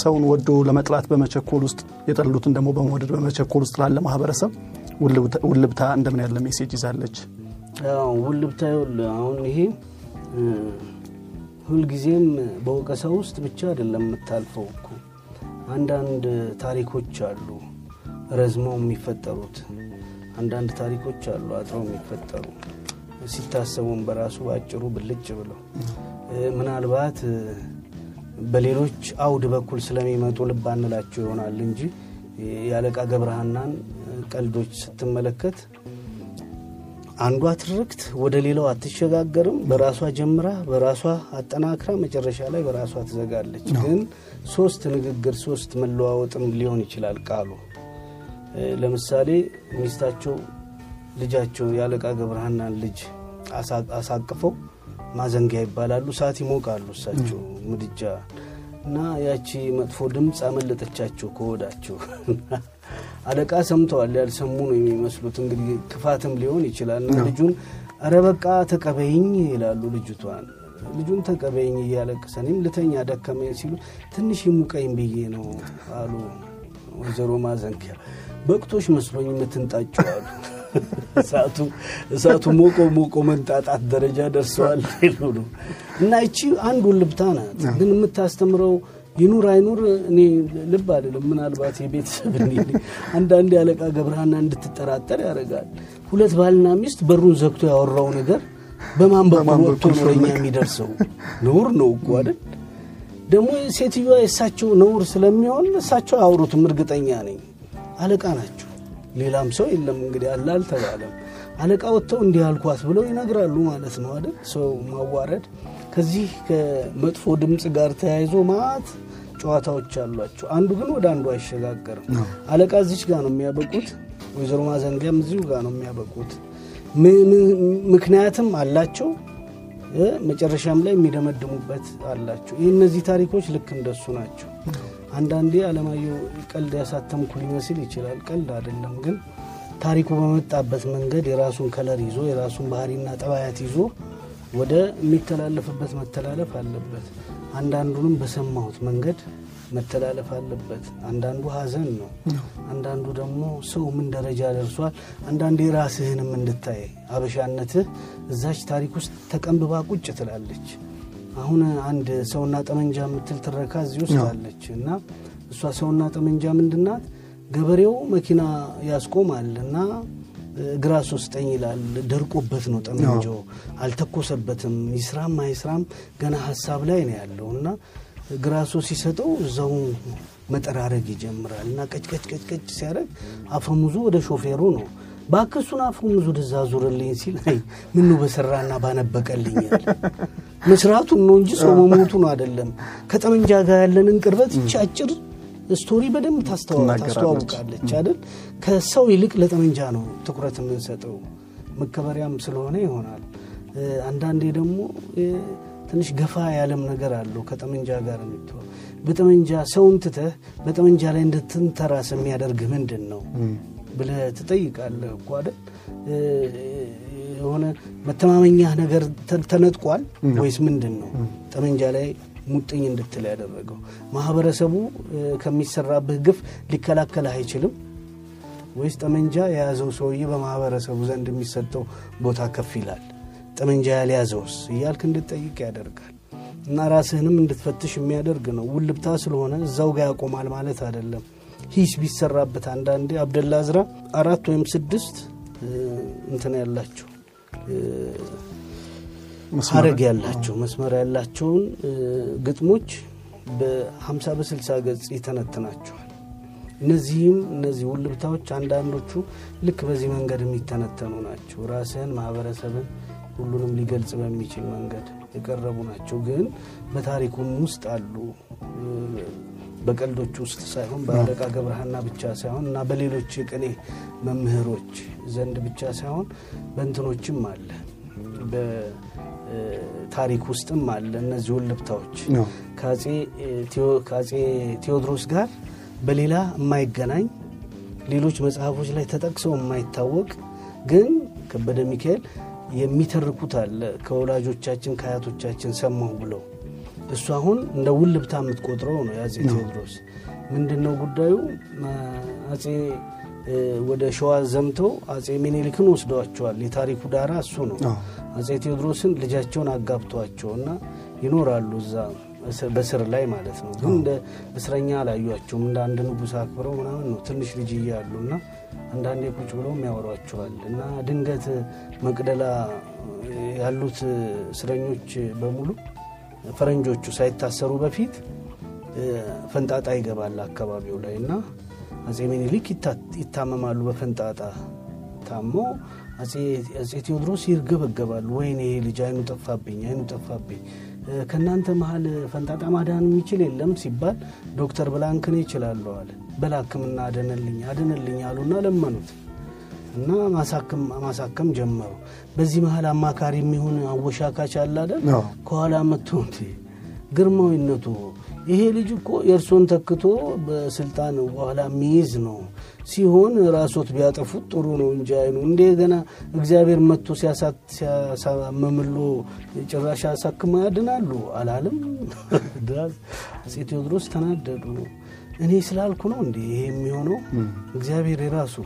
ሰውን ወዶ ለመጥላት በመቸኮል ውስጥ የጠሉትን ደግሞ በመውደድ በመቸኮል ውስጥ ላለ ማህበረሰብ ውልብታ እንደምን ያለ message ይዛለች? ውልብታ ይኸውልህ አሁን ይሄ ሁልጊዜም በወቀሳ ውስጥ ብቻ አይደለም የምታልፈው እኮ። አንዳንድ ታሪኮች አሉ ረዝመው የሚፈጠሩት። አንዳንድ ታሪኮች አሉ አጥረው የሚፈጠሩ። ሲታሰቡም በራሱ በአጭሩ ብልጭ ብለው። ምናልባት በሌሎች አውድ በኩል ስለሚመጡ ልብ ይሆናል እንጂ የአለቃ ገብረሃናን ቀልዶች ስትመለከት አንዷ ትርክት ወደ ሌላው አትሸጋገርም። በራሷ ጀምራ በራሷ አጠናክራ መጨረሻ ላይ በራሷ ትዘጋለች። ግን ሶስት ንግግር ሶስት መለዋወጥም ሊሆን ይችላል ቃሉ። ለምሳሌ ሚስታቸው ልጃቸው የአለቃ ገብረሃናን ልጅ አሳቅፈው ማዘንጊያ ይባላሉ። ሰዓት ይሞቃሉ እሳቸው ምድጃ እና ያቺ መጥፎ ድምፅ አመለጠቻቸው ከወዳቸው። አለቃ ሰምተዋል፣ ያልሰሙ ነው የሚመስሉት። እንግዲህ ክፋትም ሊሆን ይችላል። እና ልጁን እረ በቃ ተቀበይኝ ይላሉ ልጅቷን። ልጁን ተቀበይኝ እያለቀሰ እኔም ልተኛ ደከመኝ ሲሉ ትንሽ ይሙቀኝ ብዬ ነው አሉ ወይዘሮ ማዘንጊያ። በቅቶች መስሎኝ የምትንጣጭው አሉ። እሳቱ ሞቆ ሞቆ መንጣጣት ደረጃ ደርሰዋል ይሉ እና ይቺ አንድ ውልብታ ናት። ግን የምታስተምረው ይኑር አይኑር እኔ ልብ አይደለም። ምናልባት የቤተሰብ አንዳንድ የአለቃ ገብረሃና እንድትጠራጠር ያደርጋል። ሁለት ባልና ሚስት በሩን ዘግቶ ያወራው ነገር በማን በኩል ወጥቶ ነው ለእኛ የሚደርሰው? ነውር ነው እኮ አይደል? ደግሞ ሴትዮዋ የእሳቸው ነውር ስለሚሆን እሳቸው አያወሩትም፣ እርግጠኛ ነኝ። አለቃ ናቸው። ሌላም ሰው የለም እንግዲህ አለ አልተባለም። አለቃ ወጥተው እንዲህ አልኳት ብለው ይነግራሉ ማለት ነው አይደል? ሰው ማዋረድ ከዚህ ከመጥፎ ድምፅ ጋር ተያይዞ ማት ጨዋታዎች አሏቸው። አንዱ ግን ወደ አንዱ አይሸጋገርም። አለቃ እዚች ጋር ነው የሚያበቁት፣ ወይዘሮ ማዘንጊያም እዚሁ ጋር ነው የሚያበቁት። ምክንያትም አላቸው፣ መጨረሻም ላይ የሚደመድሙበት አላቸው። ይህ እነዚህ ታሪኮች ልክ እንደሱ ናቸው። አንዳንዴ አለማየሁ ቀልድ ያሳተምኩ ሊመስል ይችላል። ቀልድ አይደለም ግን ታሪኩ በመጣበት መንገድ የራሱን ከለር ይዞ የራሱን ባህሪና ጠባያት ይዞ ወደ የሚተላለፍበት መተላለፍ አለበት። አንዳንዱንም በሰማሁት መንገድ መተላለፍ አለበት። አንዳንዱ ሀዘን ነው፣ አንዳንዱ ደግሞ ሰው ምን ደረጃ ደርሷል። አንዳንዴ ራስህንም እንድታይ አበሻነትህ እዛች ታሪክ ውስጥ ተቀንብባ ቁጭ ትላለች። አሁን አንድ ሰውና ጠመንጃ የምትል ትረካ እዚህ ውስጥ አለች እና እሷ ሰውና ጠመንጃ ምንድናት? ገበሬው መኪና ያስቆማል እና ግራሱ ስጠኝ ይላል። ደርቆበት ነው ጠመንጃው፣ አልተኮሰበትም። ይስራም አይስራም ገና ሀሳብ ላይ ነው ያለው እና ግራሱ ሲሰጠው እዛው መጠራረግ ይጀምራል እና ቀጭቀጭቀጭቀጭ ሲያደርግ አፈሙዙ ወደ ሾፌሩ ነው። ባክሱን አፈሙዙ ወደዛ ዙርልኝ ሲል ምኑ በሰራና ባነበቀልኛል። መስራቱን ነው እንጂ ሰው መሞቱን አይደለም። ከጠመንጃ ጋር ያለንን ቅርበት አጭር ስቶሪ በደንብ ታስተዋውቃለች አይደል? ከሰው ይልቅ ለጠመንጃ ነው ትኩረት የምንሰጠው። መከበሪያም ስለሆነ ይሆናል። አንዳንዴ ደግሞ ትንሽ ገፋ ያለም ነገር አለው ከጠመንጃ ጋር የምትሆን። በጠመንጃ ሰውን ትተህ በጠመንጃ ላይ እንድትንተራስ የሚያደርግህ ምንድን ነው ብለህ ትጠይቃለህ እኮ አይደል? የሆነ መተማመኛ ነገር ተነጥቋል ወይስ ምንድን ነው ጠመንጃ ላይ ሙጥኝ እንድትል ያደረገው? ማህበረሰቡ ከሚሰራብህ ግፍ ሊከላከልህ አይችልም ወይስ ጠመንጃ የያዘው ሰውዬ በማህበረሰቡ ዘንድ የሚሰጠው ቦታ ከፍ ይላል? ጠመንጃ ያልያዘውስ እያልክ እንድትጠይቅ ያደርጋል። እና ራስህንም እንድትፈትሽ የሚያደርግ ነው። ውልብታ ስለሆነ እዛው ጋር ያቆማል ማለት አይደለም። ሂስ ቢሰራበት አንዳንዴ አብደላ ዝራ አራት ወይም ስድስት እንትን ያላቸው ሀረግ ያላቸው መስመር ያላቸውን ግጥሞች በ50 በ60 ገጽ ይተነትናቸዋል። እነዚህም እነዚህ ውልብታዎች አንዳንዶቹ ልክ በዚህ መንገድ የሚተነተኑ ናቸው። ራስህን፣ ማህበረሰብን ሁሉንም ሊገልጽ በሚችል መንገድ የቀረቡ ናቸው። ግን በታሪኩም ውስጥ አሉ። በቀልዶች ውስጥ ሳይሆን በአለቃ ገብረሃና ብቻ ሳይሆን እና በሌሎች የቅኔ መምህሮች ዘንድ ብቻ ሳይሆን በእንትኖችም አለ በታሪክ ውስጥም አለ። እነዚህ ውልብታዎች ከአጼ ቴዎድሮስ ጋር በሌላ የማይገናኝ ሌሎች መጽሐፎች ላይ ተጠቅሰው የማይታወቅ ግን ከበደ ሚካኤል የሚተርኩት አለ ከወላጆቻችን ከአያቶቻችን ሰማሁ ብለው እሱ አሁን እንደ ውልብታ የምትቆጥረው ነው የአጼ ቴዎድሮስ። ምንድን ነው ጉዳዩ አጼ ወደ ሸዋ ዘምተው አጼ ሚኒሊክን ወስደዋቸዋል። የታሪኩ ዳራ እሱ ነው። አጼ ቴዎድሮስን ልጃቸውን አጋብተዋቸው እና ይኖራሉ እዛ በስር ላይ ማለት ነው። ግን እንደ እስረኛ አላዩቸውም እንደ አንድ ንጉሥ አክብረው ምናምን ነው። ትንሽ ልጅ እያሉ እና አንዳንዴ ቁጭ ብለውም ያወሯቸዋል እና ድንገት መቅደላ ያሉት እስረኞች በሙሉ ፈረንጆቹ ሳይታሰሩ በፊት ፈንጣጣ ይገባል አካባቢው ላይ እና አጼ ሚኒሊክ ይታመማሉ። በፈንጣጣ ታሞ አጼ ቴዎድሮስ ይርገበገባሉ። ወይኔ ይሄ ልጅ አይኑ ጠፋብኝ፣ አይኑ ጠፋብኝ፣ ከእናንተ መሀል ፈንጣጣ ማዳን የሚችል የለም ሲባል ዶክተር ብላንክኔ ይችላሉ አለ። በላክምና አደነልኝ አደነልኝ አሉና ለመኑት እና ማሳከም ጀመሩ። በዚህ መሀል አማካሪ የሚሆን አወሻካች አለ አይደል? ከኋላ መጥቶ ግርማዊነቱ ይሄ ልጅ እኮ የእርሶን ተክቶ በስልጣን በኋላ የሚይዝ ነው ሲሆን ራሶት ቢያጠፉት ጥሩ ነው እንጂ አይኑ እንደገና እግዚአብሔር መጥቶ ሲያሳመምሎ ጭራሽ አሳክማ ያድናሉ አላለም። አጼ ቴዎድሮስ ተናደዱ። እኔ ስላልኩ ነው እንዴ ይሄ የሚሆነው? እግዚአብሔር የራሱ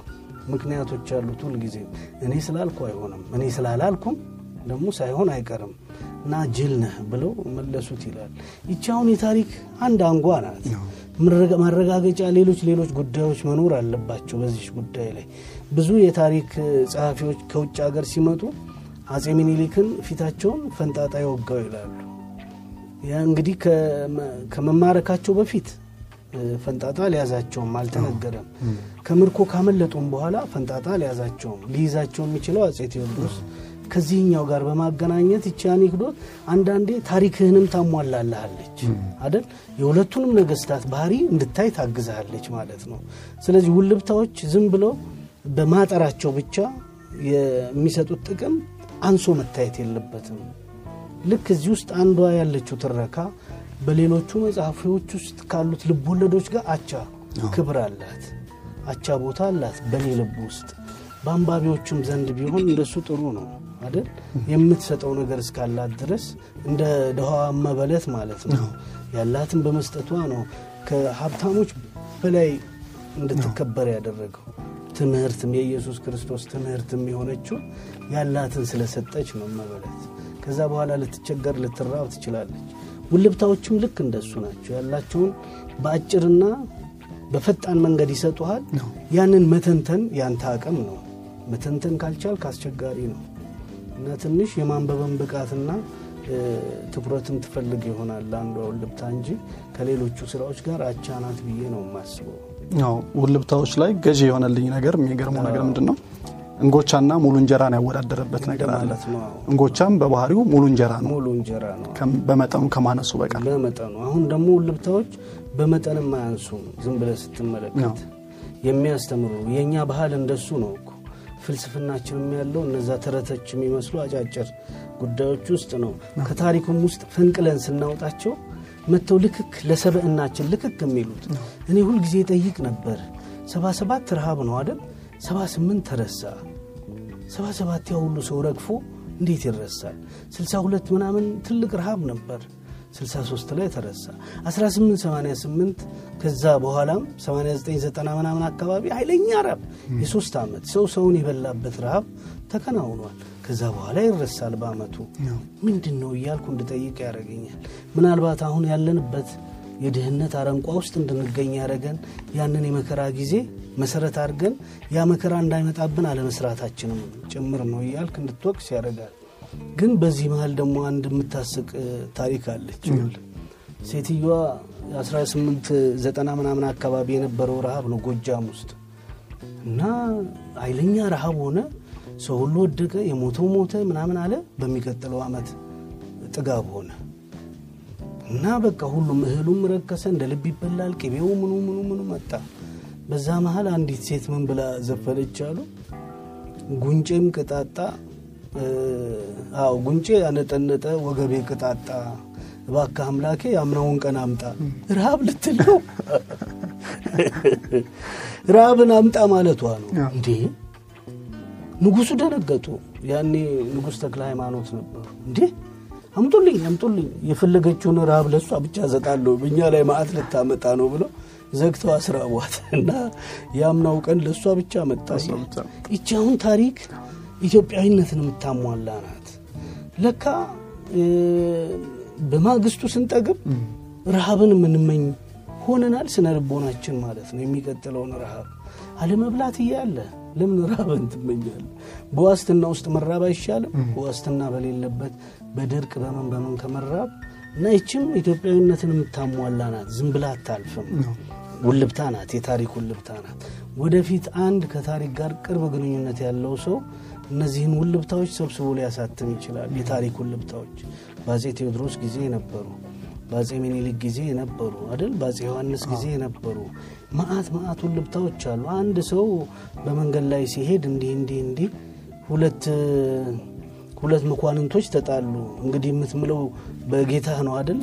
ምክንያቶች አሉት ሁልጊዜ። እኔ ስላልኩ አይሆንም፣ እኔ ስላላልኩም ደግሞ ሳይሆን አይቀርም እና ጅል ነህ ብለው መለሱት ይላል። ይቺ አሁን የታሪክ አንድ አንጓ ናት። ማረጋገጫ ሌሎች ሌሎች ጉዳዮች መኖር አለባቸው። በዚህ ጉዳይ ላይ ብዙ የታሪክ ጸሐፊዎች ከውጭ ሀገር ሲመጡ አጼ ሚኒሊክን ፊታቸውን ፈንጣጣ የወጋው ይላሉ። ያ እንግዲህ ከመማረካቸው በፊት ፈንጣጣ ሊያዛቸውም አልተነገረም። ከምርኮ ካመለጡም በኋላ ፈንጣጣ ሊያዛቸውም ሊይዛቸው የሚችለው አጼ ቴዎድሮስ ከዚህኛው ጋር በማገናኘት ይቺ አኔክዶት አንዳንዴ ታሪክህንም ታሟላልሃለች አደል? የሁለቱንም ነገስታት ባህሪ እንድታይ ታግዛሃለች ማለት ነው። ስለዚህ ውልብታዎች ዝም ብለው በማጠራቸው ብቻ የሚሰጡት ጥቅም አንሶ መታየት የለበትም። ልክ እዚህ ውስጥ አንዷ ያለችው ትረካ በሌሎቹ መጽሐፎች ውስጥ ካሉት ልብ ወለዶች ጋር አቻ ክብር አላት፣ አቻ ቦታ አላት በእኔ ልብ ውስጥ በአንባቢዎቹም ዘንድ ቢሆን እንደሱ ጥሩ ነው አይደል? የምትሰጠው ነገር እስካላት ድረስ እንደ ድሃዋ መበለት ማለት ነው። ያላትን በመስጠቷ ነው ከሀብታሞች በላይ እንድትከበር ያደረገው። ትምህርትም የኢየሱስ ክርስቶስ ትምህርትም የሆነችው ያላትን ስለሰጠች ነው መበለት። ከዛ በኋላ ልትቸገር ልትራብ ትችላለች። ውልብታዎችም ልክ እንደሱ ናቸው። ያላቸውን በአጭርና በፈጣን መንገድ ይሰጡሃል። ያንን መተንተን ያንተ አቅም ነው። መተንተን ካልቻል አስቸጋሪ ነው እና ትንሽ የማንበበን ብቃትና ትኩረትም ትፈልግ ይሆናል አንዷ ውልብታ እንጂ ከሌሎቹ ስራዎች ጋር አቻ ናት ብዬ ነው የማስበው። ያው ውልብታዎች ላይ ገዢ የሆነልኝ ነገር የሚገርመው ነገር ምንድን ነው? እንጎቻና ሙሉ እንጀራን ያወዳደረበት ነገር አለ። እንጎቻም በባህሪው ሙሉ እንጀራ ነው ሙሉ እንጀራ ነው በመጠኑ ከማነሱ በቀር በመጠኑ። አሁን ደግሞ ውልብታዎች በመጠንም አያንሱም። ዝም ብለህ ስትመለከት የሚያስተምሩ የእኛ ባህል እንደሱ ነው እኮ ፍልስፍናችንም ያለው እነዛ ተረቶች የሚመስሉ አጫጭር ጉዳዮች ውስጥ ነው። ከታሪኩም ውስጥ ፈንቅለን ስናወጣቸው መጥተው ልክክ ለሰብዕናችን ልክክ የሚሉት እኔ ሁልጊዜ ጠይቅ ነበር። ሰባ ሰባት ረሃብ ነው አይደል? ሰባ ስምንት ተረሳ። ሰባ ሰባት ያ ሁሉ ሰው ረግፎ እንዴት ይረሳል? ስልሳ ሁለት ምናምን ትልቅ ረሃብ ነበር። 63 ላይ ተረሳ። 1888 ከዛ በኋላም 8990 ምናምን አካባቢ ኃይለኛ ረሃብ የሶስት ዓመት ሰው ሰውን የበላበት ረሃብ ተከናውኗል። ከዛ በኋላ ይረሳል በአመቱ ምንድን ነው እያልኩ እንድጠይቅ ያደረገኛል። ምናልባት አሁን ያለንበት የድህነት አረንቋ ውስጥ እንድንገኝ ያደረገን ያንን የመከራ ጊዜ መሰረት አድርገን ያ መከራ እንዳይመጣብን አለመስራታችንም ጭምር ነው እያልክ እንድትወቅስ ያደርጋል። ግን በዚህ መሀል ደግሞ አንድ የምታስቅ ታሪክ አለች። ሴትዮዋ 1890 ምናምን አካባቢ የነበረው ረሃብ ነው ጎጃም ውስጥ እና ኃይለኛ ረሃብ ሆነ። ሰው ሁሉ ወደቀ፣ የሞተው ሞተ ምናምን አለ። በሚቀጥለው ዓመት ጥጋብ ሆነ እና በቃ ሁሉም እህሉም ረከሰ፣ እንደ ልብ ይበላል፣ ቅቤው ምኑ ምኑ ምኑ መጣ። በዛ መሀል አንዲት ሴት ምን ብላ ዘፈነች አሉ ጉንጬም ቅጣጣ አዎ ጉንጬ ያነጠነጠ ወገቤ ቅጣጣ እባክህ አምላኬ ያምናውን ቀን አምጣ። ረሃብ ልትል ነው? ረሃብን አምጣ ማለቷ ነው እንዴ? ንጉሱ ደነገጡ። ያኔ ንጉሥ ተክለ ሃይማኖት ነበሩ። እንዴ አምጡልኝ አምጡልኝ፣ የፈለገችውን ረሃብ ለሷ ብቻ ዘጣለሁ በእኛ ላይ ማዕት ልታመጣ ነው ብለው ዘግተው አስራቧት እና የአምናው ቀን ለእሷ ብቻ መጣ። ይቺ አሁን ታሪክ ኢትዮጵያዊነትን የምታሟላ ናት። ለካ በማግስቱ ስንጠግብ ረሃብን የምንመኝ ሆነናል። ስነ ልቦናችን ማለት ነው የሚቀጥለውን ረሃብ አለመብላት እያለ ለምን ራበን ትመኛለህ? በዋስትና ውስጥ መራብ አይሻልም? ዋስትና በሌለበት በድርቅ በምን በምን ከመራብ እና ይችም ኢትዮጵያዊነትን የምታሟላ ናት። ዝም ብላ አታልፍም። ውልብታ ናት፣ የታሪክ ውልብታ ናት። ወደፊት አንድ ከታሪክ ጋር ቅርብ ግንኙነት ያለው ሰው እነዚህን ውልብታዎች ሰብስቦ ሊያሳትም ይችላል። የታሪክ ውልብታዎች በአፄ ቴዎድሮስ ጊዜ የነበሩ በአፄ ሚኒሊክ ጊዜ የነበሩ አይደል፣ በአፄ ዮሐንስ ጊዜ የነበሩ መዓት መዓት ውልብታዎች አሉ። አንድ ሰው በመንገድ ላይ ሲሄድ እንዲህ እንዲህ እንዲህ ሁለት ሁለት መኳንንቶች ተጣሉ። እንግዲህ የምትምለው በጌታህ ነው አይደል?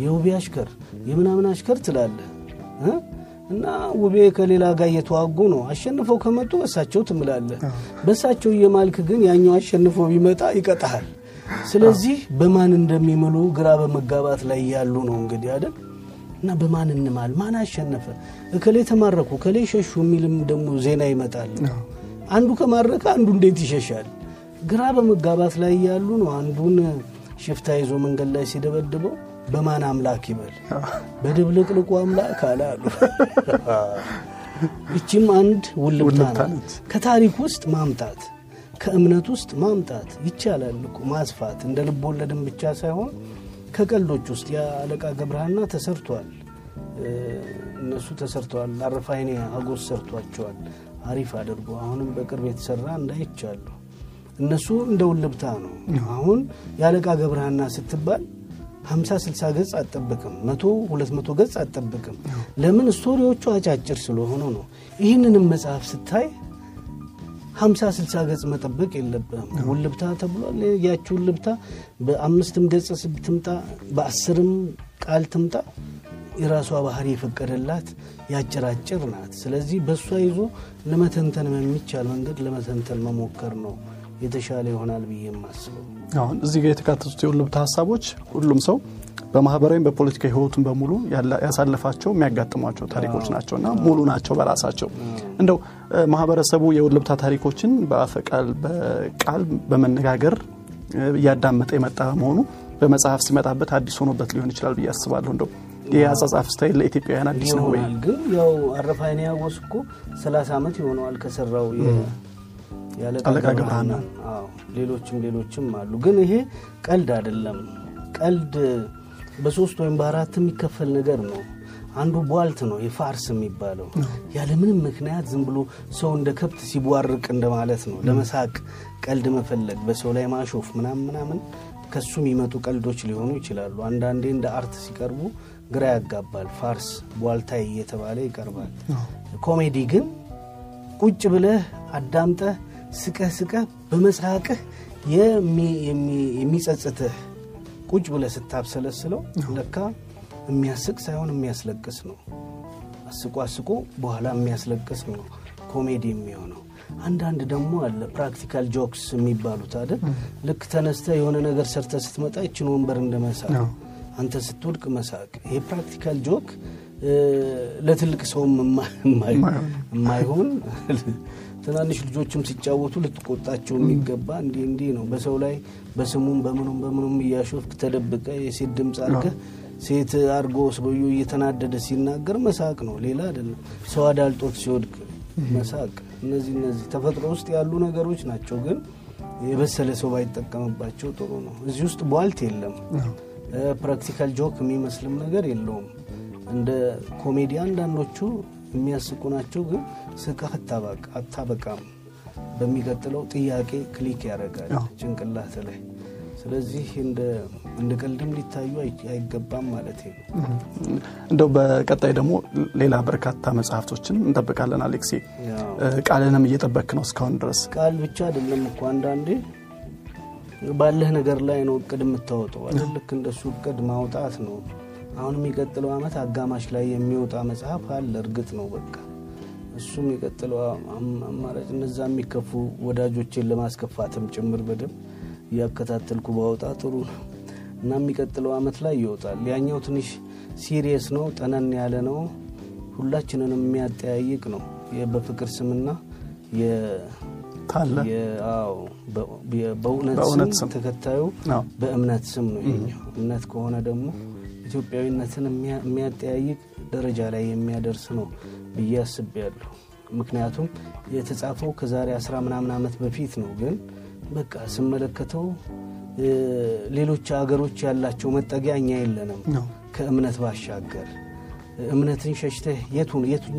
የውቤ አሽከር የምናምን አሽከር ትላለህ እና ውቤ ከሌላ ጋር እየተዋጉ ነው። አሸንፈው ከመጡ በሳቸው ትምላለህ። በሳቸው እየማልክ ግን ያኛው አሸንፎ ቢመጣ ይቀጣሃል። ስለዚህ በማን እንደሚምሉ ግራ በመጋባት ላይ ያሉ ነው እንግዲህ አይደል እና በማን እንማል? ማን አሸነፈ? እከሌ ተማረኩ፣ እከሌ ሸሹ የሚልም ደግሞ ዜና ይመጣል። አንዱ ከማረከ አንዱ እንዴት ይሸሻል? ግራ በመጋባት ላይ ያሉ ነው። አንዱን ሽፍታ ይዞ መንገድ ላይ ሲደበድበው በማን አምላክ ይበል? በድብልቅልቁ አምላክ አለ አሉ። ይቺም አንድ ውልብታ ናት። ከታሪክ ውስጥ ማምጣት ከእምነት ውስጥ ማምጣት ይቻላል ማስፋት፣ እንደ ልብ ወለድም ብቻ ሳይሆን ከቀልዶች ውስጥ የአለቃ ገብረሃና ተሰርቷል። እነሱ ተሰርተዋል። አረፋይኔ አጎስ ሰርቷቸዋል አሪፍ አድርጎ። አሁንም በቅርብ የተሰራ እንዳይቻሉ እነሱ እንደ ውልብታ ነው። አሁን የአለቃ ገብረሃና ስትባል ሀምሳ ስልሳ ገጽ አጠብቅም፣ መቶ ሁለት መቶ ገጽ አጠብቅም። ለምን ስቶሪዎቹ አጫጭር ስለሆኑ ነው። ይህንንም መጽሐፍ ስታይ ሀምሳ ስልሳ ገጽ መጠበቅ የለብህም። ውልብታ ተብሏል። ያቺ ውልብታ በአምስትም ገጽ ትምጣ በአስርም ቃል ትምጣ የራሷ ባህሪ የፈቀደላት ያጭራጭር ናት። ስለዚህ በእሷ ይዞ ለመተንተን በሚቻል መንገድ ለመተንተን መሞከር ነው የተሻለ ይሆናል ብዬ የማስበው። አሁን እዚህ ጋር የተካተቱት የውልብታ ሀሳቦች ሁሉም ሰው በማህበራዊም በፖለቲካ ህይወቱን በሙሉ ያሳለፋቸው የሚያጋጥሟቸው ታሪኮች ናቸው እና ሙሉ ናቸው በራሳቸው። እንደው ማህበረሰቡ የውልብታ ታሪኮችን በአፈ ቃል በቃል በመነጋገር እያዳመጠ የመጣ በመሆኑ በመጽሐፍ ሲመጣበት አዲስ ሆኖበት ሊሆን ይችላል ብዬ አስባለሁ። እንደው ይህ አጻጻፍ ስታይል ለኢትዮጵያውያን አዲስ ነው ወይ? ግን ያው አረፋይኔ ያጎስ እኮ ሰላሳ ዓመት ይሆነዋል ከሰራው አለቃ ገብረሃና ሌሎችም ሌሎችም አሉ። ግን ይሄ ቀልድ አይደለም። ቀልድ በሶስት ወይም በአራት የሚከፈል ነገር ነው። አንዱ ቧልት ነው የ farce የሚባለው ያለምንም ምክንያት ዝም ብሎ ሰው እንደ ከብት ሲቧርቅ እንደማለት ነው። ለመሳቅ ቀልድ መፈለግ፣ በሰው ላይ ማሾፍ ምናምን ምናምን ከሱ የሚመጡ ቀልዶች ሊሆኑ ይችላሉ። አንዳንዴ እንደ art ሲቀርቡ ግራ ያጋባል። farce ቧልታይ እየተባለ ይቀርባል። ኮሜዲ ግን ቁጭ ብለህ አዳምጠህ ስቀህ ስቀህ በመሳቅህ የሚጸጽትህ ቁጭ ብለህ ስታብሰለስለው ለካ የሚያስቅ ሳይሆን የሚያስለቅስ ነው። አስቆ አስቆ በኋላ የሚያስለቅስ ነው ኮሜዲ የሚሆነው። አንዳንድ ደግሞ አለ practical jokes የሚባሉት አይደል? ልክ ተነስተ የሆነ ነገር ሰርተ ስትመጣ ይችን ወንበር እንደ መሳቅ አንተ ስትወድቅ መሳቅ። ይሄ practical joke ለትልቅ ሰውም የማይሆን ትናንሽ ልጆችም ሲጫወቱ ልትቆጣቸው የሚገባ እንዲህ እንዲህ ነው። በሰው ላይ በስሙም በምኑም በምኑም እያሾፍክ ተደብቀ የሴት ድምፅ አድርገህ ሴት አድርጎ ሰውዬው እየተናደደ ሲናገር መሳቅ ነው፣ ሌላ አይደለም። ሰው አዳልጦት ሲወድቅ መሳቅ። እነዚህ እነዚህ ተፈጥሮ ውስጥ ያሉ ነገሮች ናቸው። ግን የበሰለ ሰው ባይጠቀምባቸው ጥሩ ነው። እዚህ ውስጥ ቧልት የለም። practical joke የሚመስልም ነገር የለውም። እንደ ኮሜዲ አንዳንዶቹ የሚያስቁ ናቸው። ግን ስቃህ አታበቃም። በሚቀጥለው ጥያቄ click ያደርጋል ጭንቅላት ላይ። ስለዚህ እንደ ቀልድም ሊታዩ አይገባም ማለት ነው። እንደው በቀጣይ ደግሞ ሌላ በርካታ መጽሐፍቶችን እንጠብቃለን። አሌክሴ ቃልንም እየጠበክ ነው እስካሁን ድረስ? ቃል ብቻ አይደለም እኮ አንዳንዴ ባለህ ነገር ላይ ነው እቅድ የምታወጠው? ልክ እንደሱ እቅድ ማውጣት ነው። አሁን የሚቀጥለው ዓመት አጋማሽ ላይ የሚወጣ መጽሐፍ አለ። እርግጥ ነው በቃ እሱ የሚቀጥለው አማራጭ እነዛ የሚከፉ ወዳጆቼን ለማስከፋትም ጭምር በደንብ እያከታተልኩ ባወጣ ጥሩ ነው እና የሚቀጥለው ዓመት ላይ ይወጣል። ያኛው ትንሽ serious ነው፣ ጠነን ያለ ነው፣ ሁላችንንም የሚያጠያይቅ ነው። በፍቅር ስምና በእውነት ስም ተከታዩ በእምነት ስም ነው ይኛው። እምነት ከሆነ ደግሞ ኢትዮጵያዊነትን የሚያጠያይቅ ደረጃ ላይ የሚያደርስ ነው ብዬ አስቤያለሁ። ምክንያቱም የተጻፈው ከዛሬ አስራ ምናምን ዓመት በፊት ነው። ግን በቃ ስመለከተው ሌሎች ሀገሮች ያላቸው መጠጊያ እኛ የለንም። ከእምነት ባሻገር እምነትን ሸሽተህ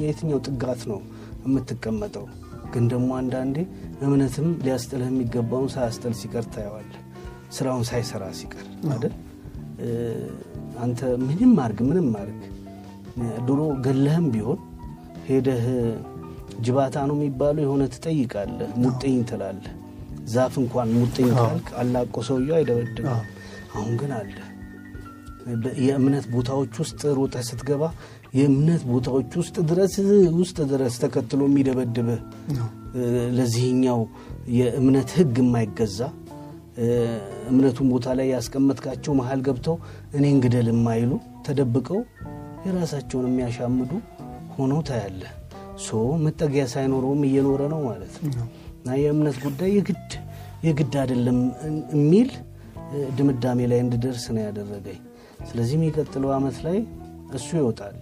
የትኛው ጥጋት ነው የምትቀመጠው? ግን ደግሞ አንዳንዴ እምነትም ሊያስጥልህ የሚገባውን ሳያስጥል ሲቀር ታየዋለህ። ስራውን ሳይሰራ ሲቀር አይደል? አንተ ምንም አርግ ምንም አርግ ድሮ ገለህም ቢሆን ሄደህ ጅባታ ነው የሚባለው የሆነ ትጠይቃለህ፣ ሙጥኝ ትላለህ። ዛፍ እንኳን ሙጥኝ ካልክ አላቆ ሰውየው አይደበድብም። አሁን ግን አለ። የእምነት ቦታዎች ውስጥ ሮጠህ ስትገባ የእምነት ቦታዎች ውስጥ ድረስ ውስጥ ድረስ ተከትሎ የሚደበድብህ ለዚህኛው የእምነት ሕግ የማይገዛ እምነቱን ቦታ ላይ ያስቀመጥካቸው መሀል ገብተው እኔን ግደል የማይሉ ተደብቀው የራሳቸውን የሚያሻምዱ ሆነው ታያለህ። ሶ መጠጊያ ሳይኖረውም እየኖረ ነው ማለት ነው። እና የእምነት ጉዳይ የግድ የግድ አይደለም የሚል ድምዳሜ ላይ እንድደርስ ነው ያደረገኝ። ስለዚህ የሚቀጥለው ዓመት ላይ እሱ ይወጣል።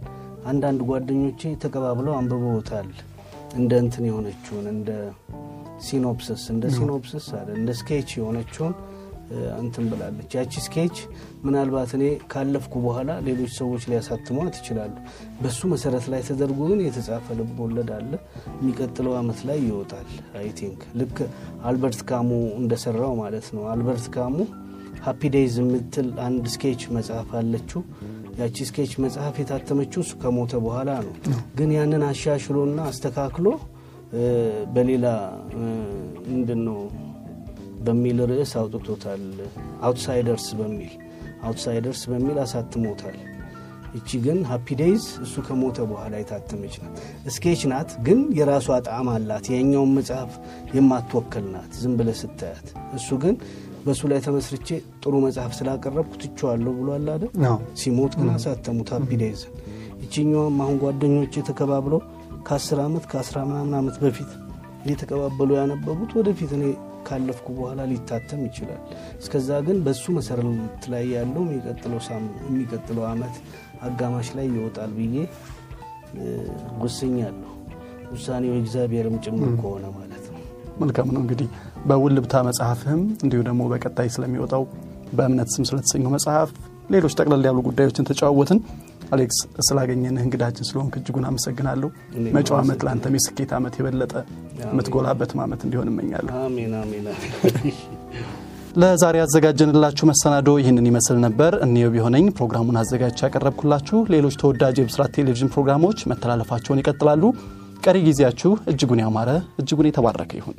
አንዳንድ ጓደኞቼ ተቀባብለው አንብበውታል። እንደ እንትን የሆነችውን እንደ synopsis እንደ synopsis አለ እንደ sketch የሆነችውን እንትን ብላለች። ያቺ sketch ምናልባት እኔ ካለፍኩ በኋላ ሌሎች ሰዎች ሊያሳትሟት ይችላሉ። በሱ መሰረት ላይ ተደርጎ ግን የተጻፈ ልብ ወለድ አለ። የሚቀጥለው ዓመት ላይ ይወጣል። I think ልክ አልበርት ካሙ እንደሰራው ማለት ነው። አልበርት ካሙ Happy Death የምትል አንድ sketch መጽሐፍ አለችው። ያቺ sketch መጽሐፍ የታተመችው እሱ ከሞተ በኋላ ነው። ግን ያንን አሻሽሎና አስተካክሎ በሌላ ምንድን ነው በሚል ርዕስ አውጥቶታል። Outsiders በሚል Outsiders በሚል አሳትሞታል። እቺ ግን Happy Death እሱ ከሞተ በኋላ የታተመች ናት። sketch ናት፣ ግን የራሷ ጣዕም አላት። የኛውን መጽሐፍ የማትወክል ናት ዝም ብለህ ስታያት። እሱ ግን በእሱ ላይ ተመስርቼ ጥሩ መጽሐፍ ስላቀረብኩ ትቼዋለሁ ብሏል አይደል? ሲሞት ግን አሳተሙት ሃፒ ዴይዝን። ይችኛዋም አሁን ጓደኞች የተከባብለው ከአስር ዓመት ከአስራ ምናምን ዓመት በፊት እየተቀባበሉ ያነበቡት ወደፊት እኔ ካለፍኩ በኋላ ሊታተም ይችላል። እስከዛ ግን በሱ መሰረት ላይ ያለው የሚቀጥለው ዓመት አጋማሽ ላይ ይወጣል ብዬ ወስኛለሁ። ውሳኔው እግዚአብሔርም ጭምር ከሆነ ማለት ነው። መልካም ነው እንግዲህ በውልብታ መጽሐፍህም እንዲሁ ደግሞ በቀጣይ ስለሚወጣው በእምነት ስም ስለተሰኘው መጽሐፍ ሌሎች ጠቅለል ያሉ ጉዳዮችን ተጨዋወትን። አሌክስ ስላገኘንህ እንግዳችን ስለሆንክ እጅጉን አመሰግናለሁ። መጪው ዓመት ለአንተም የስኬት ዓመት የበለጠ የምትጎላበትም ዓመት እንዲሆን እመኛለሁ። ለዛሬ ያዘጋጀንላችሁ መሰናዶ ይህንን ይመስል ነበር። እኔው ቢሆነኝ ፕሮግራሙን አዘጋጅቼ ያቀረብኩላችሁ። ሌሎች ተወዳጅ የብስራት ቴሌቪዥን ፕሮግራሞች መተላለፋቸውን ይቀጥላሉ። ቀሪ ጊዜያችሁ እጅጉን ያማረ እጅጉን የተባረከ ይሁን።